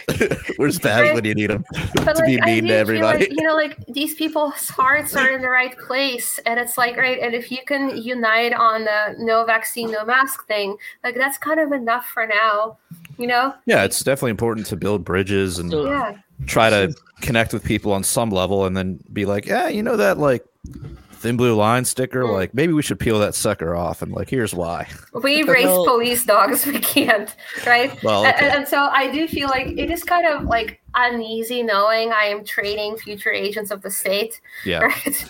Where's Baz when you need him to like be mean to feel everybody? like you know, like these people's hearts are in the right place, and it's like right, and if you can unite on the no vaccine, no mask thing, like that's kind of enough for now, you know? yeah, it's definitely important to build bridges and Yeah, try to connect with people on some level, and then be like, yeah, you know that like thin blue line sticker, Mm. like maybe we should peel that sucker off, and like here's why. we race police dogs, we can't, right? Well, And- okay. and, so I do feel like it is kind of like uneasy knowing I am training future agents of the state, yeah, right?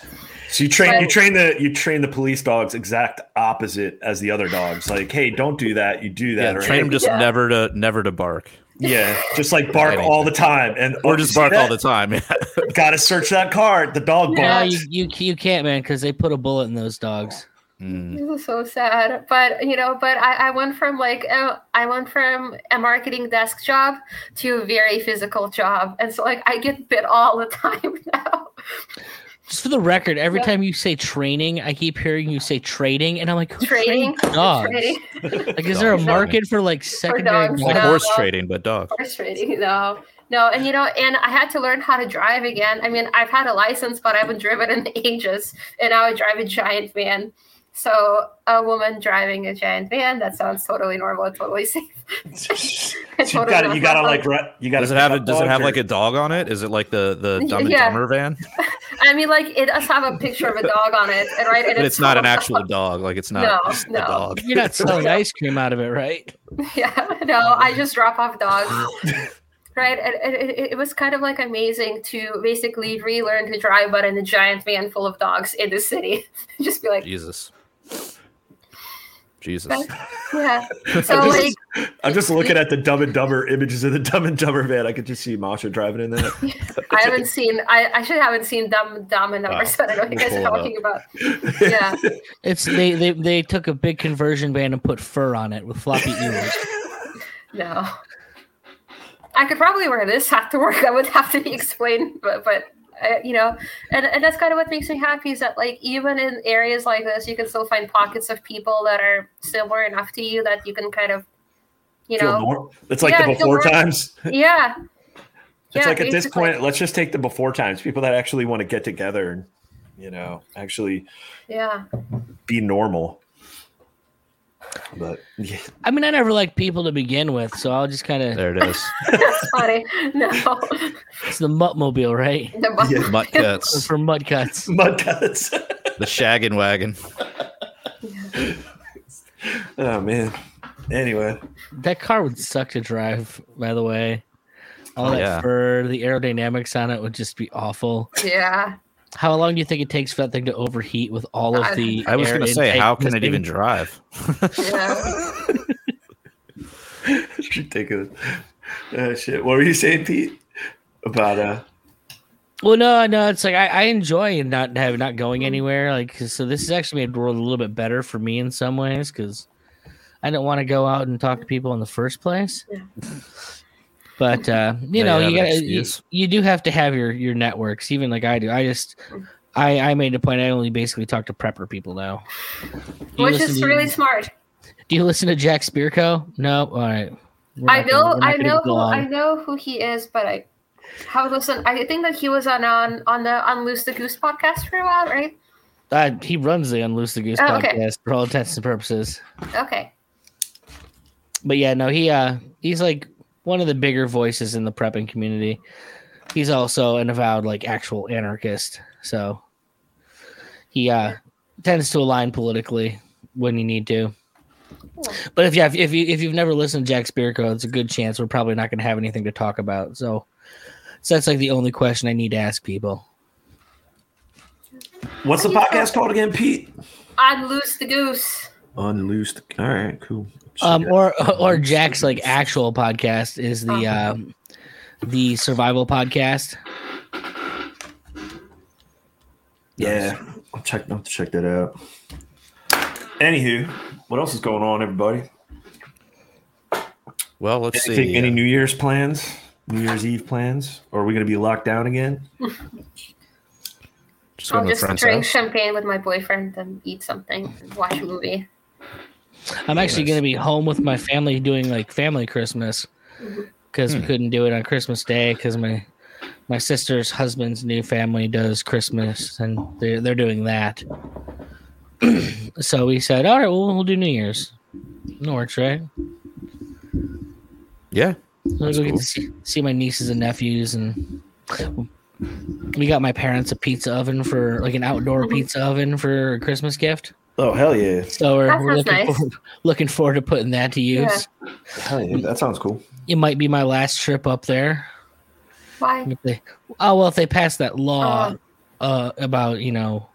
So you train you train the you train the police dogs exact opposite as the other dogs. Like, hey, don't do that. You do yeah. that. or, Train them just Yeah. never to never to bark, yeah, just like bark all the time, and or just bark all the time. Yeah. Got to search that car. The dog No, barks. you, you you can't, man, because they put a bullet in those dogs. Mm. This is so sad, but you know, but I, I went from like uh, I went from a marketing desk job to a very physical job, and so like I get bit all the time now. Just for the record, every Yeah. time you say training, I keep hearing you say trading, and I'm like, who Trading, dogs? trading, Like, is there a market for like secondary? dogs, like No, horse no. trading, but dog. horse trading. No, no, and you know, and I had to learn how to drive again. I mean, I've had a license, but I haven't driven in ages, and now I drive a giant van. So a woman driving a giant van, that sounds totally normal and totally safe. So you got to you got to like you got to Does it have a, does it have like a dog on it? Is it like the the Dumb and Yeah. Dumber van? I mean, like it does have a picture of a dog on it, and right, and But it's not an actual dog. Like it's not No, just a no. dog. You're not selling ice cream out of it, right? Yeah, no, I just drop off dogs. Right, and, and it, it was kind of like amazing to basically relearn to drive, but in a giant van full of dogs in the city. just be like, Jesus. Jesus. yeah. So like, I'm just looking at the Dumb and Dumber images of the Dumb and Dumber van. I could just see Masha driving in there. I haven't seen. I, I should haven't seen dumb dumb and numbers, Oh, ah, but I don't know what you guys are pull it talking about. Yeah, It's they they they took a big conversion band and put fur on it with floppy ears. no. I could probably wear this hat to work. That would have to be explained, but but uh, you know, and and that's kind of what makes me happy is that like even in areas like this, you can still find pockets of people that are similar enough to you that you can kind of, you Feel know, It's like Yeah, the before times. yeah. It's Yeah, like at this point, let's just take the before times. People that actually want to get together and you know actually Yeah. be normal. But yeah, I mean, I never liked people to begin with, so I'll just kind of There it is. That's funny. No. it's the Muttmobile, right? The bu- Yeah. Mutt Cutts. For mud cuts. mud cuts. The shaggin' wagon. Oh man. Anyway, That car would suck to drive, by the way. All Oh, that yeah. fur, the aerodynamics on it would just be awful. Yeah. How long do you think it takes for that thing to overheat with all of the? I was gonna say, how can it missing? even drive? Yeah. it's ridiculous. Uh, shit. What were you saying, Pete? About uh Well, no, no, it's like I, I enjoy not have not going anywhere. Like, so this has actually made the world a little bit better for me in some ways because I didn't want to go out and talk to people in the first place. Yeah. But uh, you Now know, you you have got you, you do have to have your your networks, even like I do. I just I I made a point. I only basically talk to prepper people now. You Which listen is to- really smart. Do you listen to Jack Spirko? No. All right. We're I not gonna- know I know who. I know who he is, but I have listened I think that he was on on, on the Unloose the Goose podcast for a while, right? Uh, he runs the Unloose the Goose Oh, okay. podcast for all intents and purposes. Okay. but yeah, no, he uh he's like one of the bigger voices in the prepping community. He's also an avowed like actual anarchist, so he uh tends to align politically when you need to. But if you have, if you if you've never listened to Jack Spirko, it's a good chance we're probably not going to have anything to talk about. So, so that's like the only question I need to ask people. what's the podcast called again, Pete? Unloose the Goose. Unloosed. All right, cool. Um, or or Jack's like actual podcast is the Uh-huh. um the survival podcast. yeah, I'll check. I'll have to check that out. Anywho, what else is going on, everybody? Well, let's Anything, see. any uh, New Year's plans? New Year's Eve plans? Or are we going to be locked down again? just I'll just drink house. champagne with my boyfriend and eat something and watch a movie. I'm actually Nice. going to be home with my family doing like family Christmas because we hmm. couldn't do it on Christmas Day because my my sister's husband's new family does Christmas and they're they're doing that. so we said, all right, well we'll do New Year's. That works, right? Yeah. So That's we get cool. to see, see my nieces and nephews, and we got my parents a pizza oven for like an outdoor mm-hmm. pizza oven for a Christmas gift. Oh hell yeah! So we're, we're looking, nice. forward, looking forward to putting that to use. Hell yeah! That sounds cool. It might be my last trip up there. Why? They, oh well, if they pass that law uh, about you know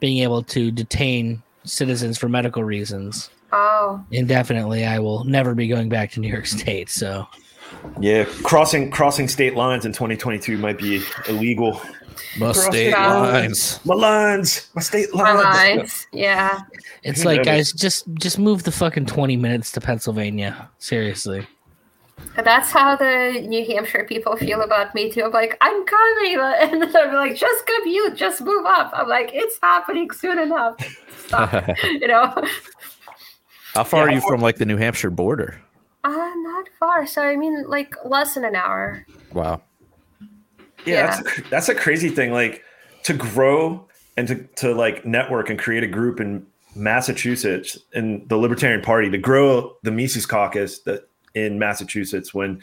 being able to detain citizens for medical reasons Oh. indefinitely, I will never be going back to New York State. So Yeah, crossing crossing state lines in 2022 might be illegal. My Cross state it out. lines. My lines, my state lines. My lines. lines. Yeah. it's Who like, knows? guys, just just move the fucking twenty minutes to Pennsylvania. Seriously. That's how the New Hampshire people feel about me too. I'm like, I'm coming, and they're like, just commute, just move up. I'm like, it's happening soon enough. Stop. you know, How far Yeah, are you from like the New Hampshire border? uh, not far. So I mean, like less than an hour. Wow. Yeah, That's, a, that's a crazy thing. Like to grow and to, to like network and create a group in Massachusetts in the Libertarian Party to grow the Mises Caucus that in Massachusetts when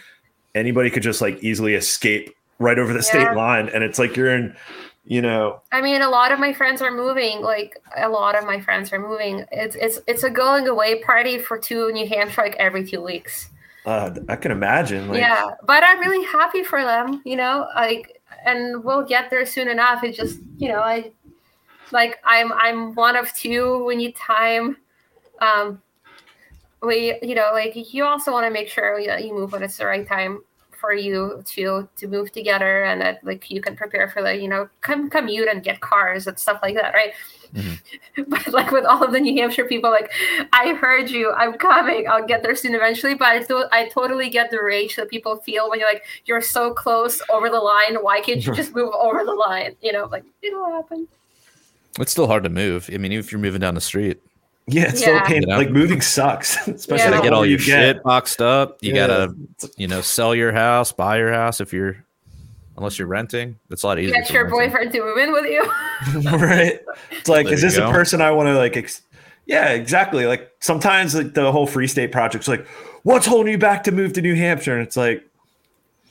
anybody could just like easily escape right over the Yeah. state line, and it's like you're in, you know, I mean, a lot of my friends are moving. Like a lot of my friends are moving. It's it's it's a going away party for two New Hampshire like every two weeks. Uh, I can imagine. Like, yeah, but I'm really happy for them. You know, like, and we'll get there soon enough. It's just you know, I like I'm I'm one of two. We need time. Um, we you know like you also want to make sure that you move when it's the right time for you to to move together and that like you can prepare for the you know come commute and get cars and stuff like that right Mm-hmm. but like with all of the new hampshire people like i heard you i'm coming i'll get there soon eventually but i, th- I totally get the rage that people feel when you're like you're so close over the line why can't you just move over the line you know like it'll happen It's still hard to move. I mean, if you're moving down the street, yeah, it's so Yeah. pain. You know? Like moving sucks, especially Yeah. you gotta get all older your you shit boxed up. You Yeah. gotta, you know, sell your house, buy your house if you're, unless you're renting. It's a lot easier. get for your boyfriend to move in with you right? It's like, There is this go. a person I want to like? Ex- yeah, exactly. Like sometimes like the whole Free State Project's like, what's holding you back to move to New Hampshire? And it's like,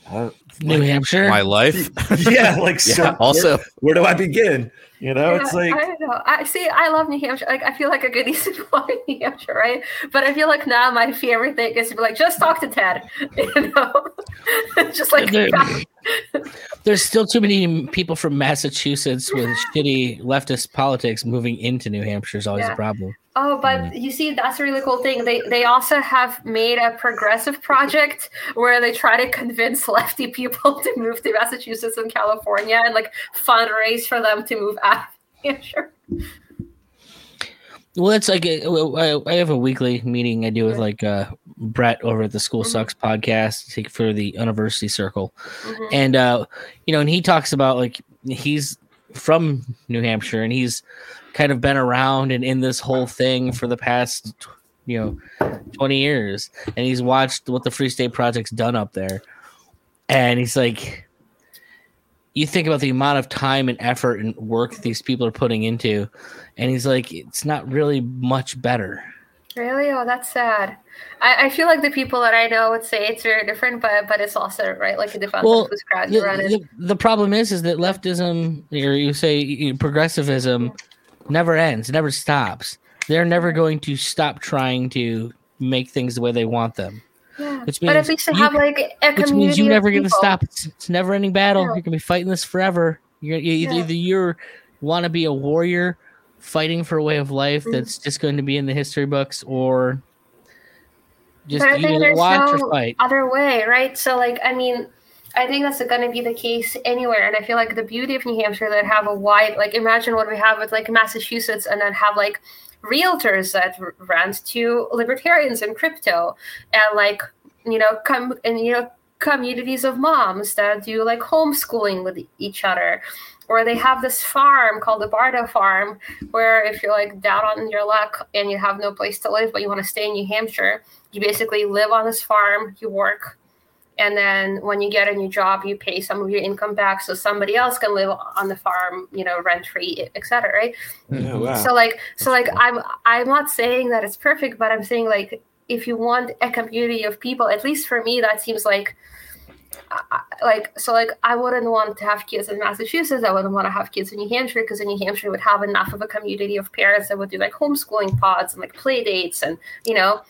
uh, New Hampshire. My life. yeah, like yeah. so. also, where, where do I begin? You know, it's like I don't know. I see. I love New Hampshire. Like I feel like a good decent boy in New Hampshire, right? But I feel like now my favorite thing is to be like, just talk to Ted. You know, just like There- There's still too many people from Massachusetts with shitty leftist politics moving into New Hampshire is always Yeah. a problem. Oh, but you see, that's a really cool thing. They they also have made a progressive project where they try to convince lefty people to move to Massachusetts and California and like fundraise for them to move out of New Hampshire. Well, it's like uh, well, I I have a weekly meeting I do with like uh, Brett over at the School Sucks podcast for the University Circle, Mhm. and uh, you know, and he talks about like he's from New Hampshire and he's kind of been around and in this whole thing for the past you know 20 years and he's watched what the Free State Project's done up there and he's like you think about the amount of time and effort and work these people are putting into and he's like it's not really much better Really? Oh, that's sad. I, I feel like the people that I know would say it's very different, but but it's also right. Like it depends Well, on whose crowd the, you run in. the, the problem is is that leftism or you say progressivism never ends never stops they're never going to stop trying to make things the way they want them Yeah. which But at means least they you- have like a which means you never going to stop it's, it's a never ending battle Yeah. you're going to be fighting this forever you're you, either, Yeah. either you're want to be a warrior fighting for a way of life Mhm. that's just going to be in the history books or just But I think either watch no or fight other way, right? So, like, I mean, I think that's going to be the case anywhere. And I feel like the beauty of New Hampshire that have a wide, like, imagine what we have with like Massachusetts, and then have like realtors that rent to libertarians and crypto, and like, you know, come and you know, communities of moms that do like homeschooling with each other. Or they have this farm called the Bardo Farm, where if you're like down on your luck and you have no place to live, but you want to stay in New Hampshire, you basically live on this farm, you work, and then when you get a new job, you pay some of your income back so somebody else can live on the farm, you know, rent free, etc. Right? Oh, wow. So like, so like, I'm I'm not saying that it's perfect, but I'm saying like, if you want a community of people, at least for me, that seems like. I- I- Like so, like I wouldn't want to have kids in Massachusetts. I wouldn't want to have kids in New Hampshire because in New Hampshire would have enough of a community of parents that would do like homeschooling pods and like play dates and you know,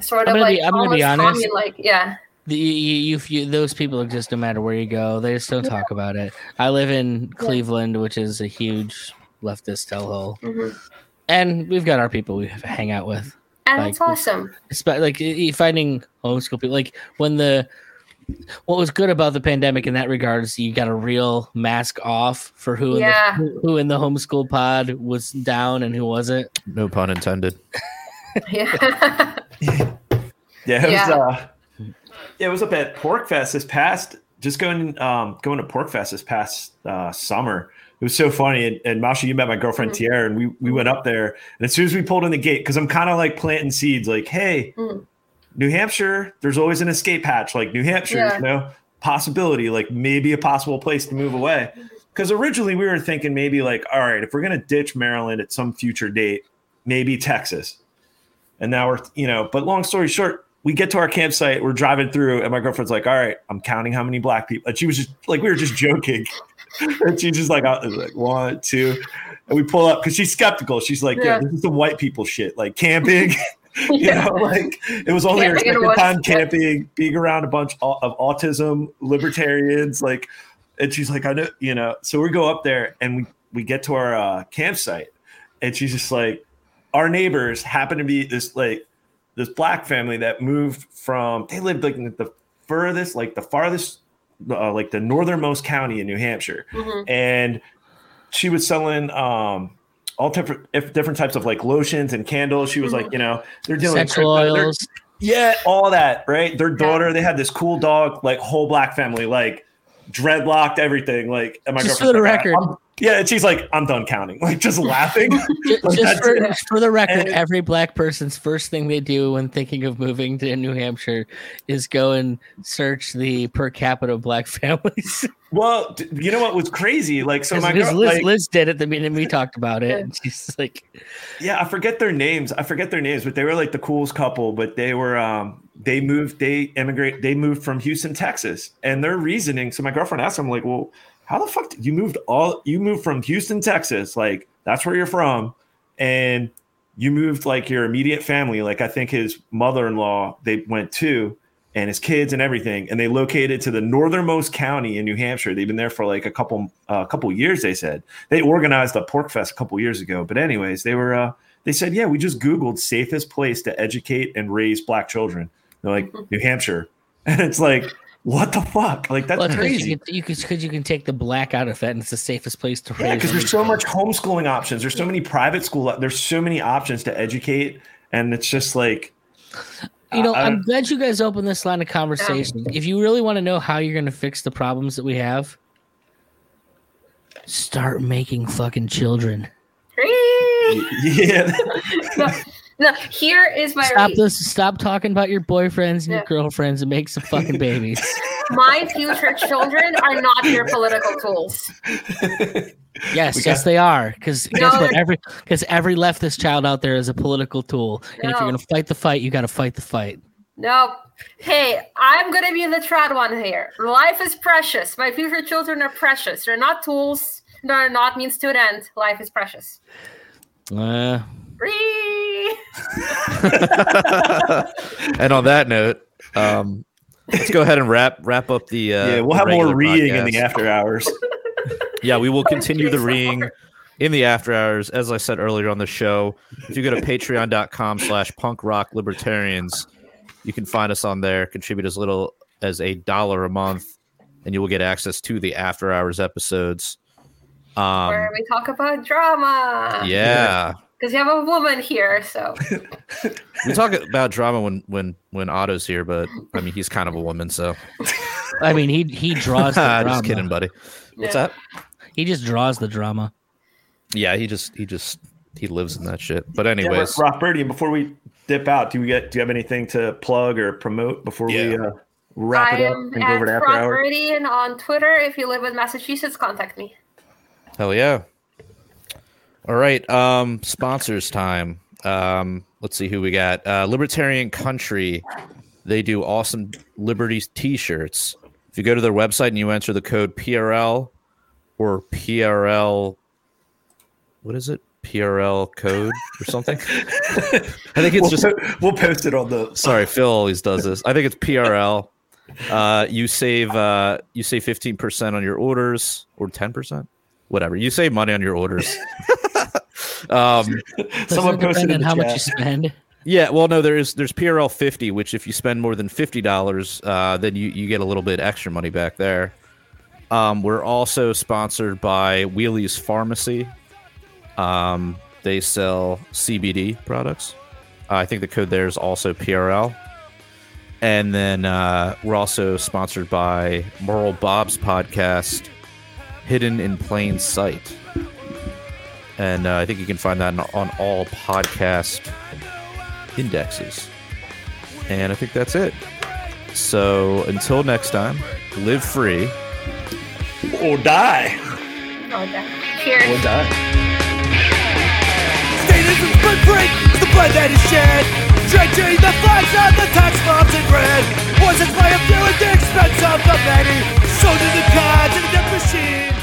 sort I'm of gonna like be- I'm gonna be almost honest. commune, like yeah. The, you, you, you, those people exist no matter where you go. They just don't talk about it. I live in Cleveland, which is a huge leftist hellhole, Mhm. and we've got our people we hang out with. And Like- it's awesome. It's like y- y- finding homeschool people. Like when the what was good about the pandemic in that regard is you got a real mask off for who in Yeah. the, who, who in the homeschool pod was down and who wasn't. No pun intended. Yeah. Yeah, it was. Yeah. Uh, yeah, it was up at PorcFest this past. Just going, um, going to PorcFest this past uh, summer. It was so funny. And, and Masha, you met my girlfriend Mhm. Tierra, and we we went up there. And as soon as we pulled in the gate, because I'm kind of like planting seeds, like, hey, Mm. New Hampshire, there's always an escape hatch. Like New Hampshire, Yeah. you know, possibility, like maybe a possible place to move away. Because originally we were thinking maybe like, all right, if we're gonna ditch Maryland at some future date, maybe Texas. And now we're, you know, but long story short, we get to our campsite, we're driving through, and my girlfriend's like, all right, I'm counting how many black people. And she was just like, we were just joking. and she's just like, uh, like one, two. And we pull up because she's skeptical. She's like, yeah, Yeah. this is some white people shit, like camping. you yeah. know, like it was only her Camping in second time camping, being around a bunch of of autism libertarians, like, and she's like, I know, you know. So we go up there and we we get to our uh, campsite, and she's just like, our neighbors happen to be this like this black family that moved from they lived like the furthest, like the farthest, uh, like the northernmost county in New Hampshire, Mhm. and she was selling um all different different types of like lotions and candles. She was like, you know, they're dealing with Essential oils. yeah, all that, right? Their daughter, they had this cool dog, like whole black family, like dreadlocked, everything. Like, and my Just girlfriend's for the record. I'm- yeah, and she's like, I'm done counting, like just laughing. Ju- Like, Just for, it. for the record, And- every black person's first thing they do when thinking of moving to New Hampshire is go and search the per capita black families. well, you know what was crazy? Like, so my Because girl, Liz, like, Liz did it the minute we talked about it. And she's like, yeah, I forget their names. I forget their names, but they were like the coolest couple. But they were, um, they moved, they immigrate, they moved from Houston, Texas, and their reasoning. So my girlfriend asked them, like, well, how the fuck did you moved all you moved from Houston, Texas, like that's where you're from, and you moved like your immediate family, like I think his mother-in-law they went to, and his kids and everything, and they located to the northernmost county in New Hampshire. They've been there for like a couple a uh, couple years. They said they organized a PorcFest a couple years ago, but anyways, they were uh, they said yeah, we just googled safest place to educate and raise black children. They're like New Hampshire, and it's like what the fuck? Like that's Well, it's 'cause crazy. You can, you can, cause you can take the black out of that, and it's the safest place to raise. Yeah, because there's so much homeschooling options. There's so many private school. There's so many options to educate, and it's just like You know, I- I'm glad you guys opened this line of conversation. If you really want to know how you're going to fix the problems that we have, start making fucking children. yeah. no, no, here is my Stop read. this. Stop talking about your boyfriends and Yeah. your girlfriends and make some fucking babies. My future children are not your political tools. Yes, We yes, they are. Because No, guess what? Every because every leftist child out there is a political tool, and if you're going to fight the fight, you got to fight the fight. Nope. Hey, I'm gonna be the trad one here. Life is precious. My future children are precious. They're not tools. They're not means to an end. Life is precious. Uh, Free. And on that note, um, let's go ahead and wrap wrap up the. Uh, yeah, we'll the have more regular reading in the after hours. Yeah, we will continue the Jeez, reading in the after hours. As I said earlier on the show, if you go to patreon.com slash punk rock libertarians, you can find us on there. Contribute as little as a dollar a month, and you will get access to the after hours episodes. Um, Where we talk about drama. yeah. Because you have a woman here, so We talk about drama when when when Otto's here, but I mean he's kind of a woman, so I mean, he he draws the drama. just kidding, buddy. What's Yeah. that? He just draws the drama. Yeah, he just he just he lives in that shit. But Yeah, anyways, Rock Birdie, before we dip out, do we get do you have anything to plug or promote before we uh, wrap I it up am and go at over to after Front hours? Meridian on Twitter. If you live in Massachusetts, contact me. hell yeah. All right, um, sponsors time. Um, let's see who we got. Uh, Libertarian Country. They do awesome Liberties T-shirts. If you go to their website and you enter the code PRL or PRL, what is it? PRL code or something? I think it's We'll, just po- we'll post it on the. sorry phil always does this i think it's prl uh you save uh you save 15% on your orders or 10% whatever you save money on your orders um Someone Doesn't posted in on the how much you spend. yeah well no there's there's prl 50 which if you spend more than $50 uh then you you get a little bit extra money back there. Um we're also sponsored by wheelie's pharmacy. Um they sell cbd products. Uh, i think the code there is also prl And then uh, we're also sponsored by Merle Bob's podcast, Hidden in Plain Sight. And uh, I think you can find that on, on all podcast indexes. And I think that's it. So until next time, live free. Or die. Oh, that. Cheers. Or die. Is blood break, the blood that is shed. Drenching the flags of the tax bombs in red. Poisons by a few at the expense of the many. Soldiers and cards in the death machine.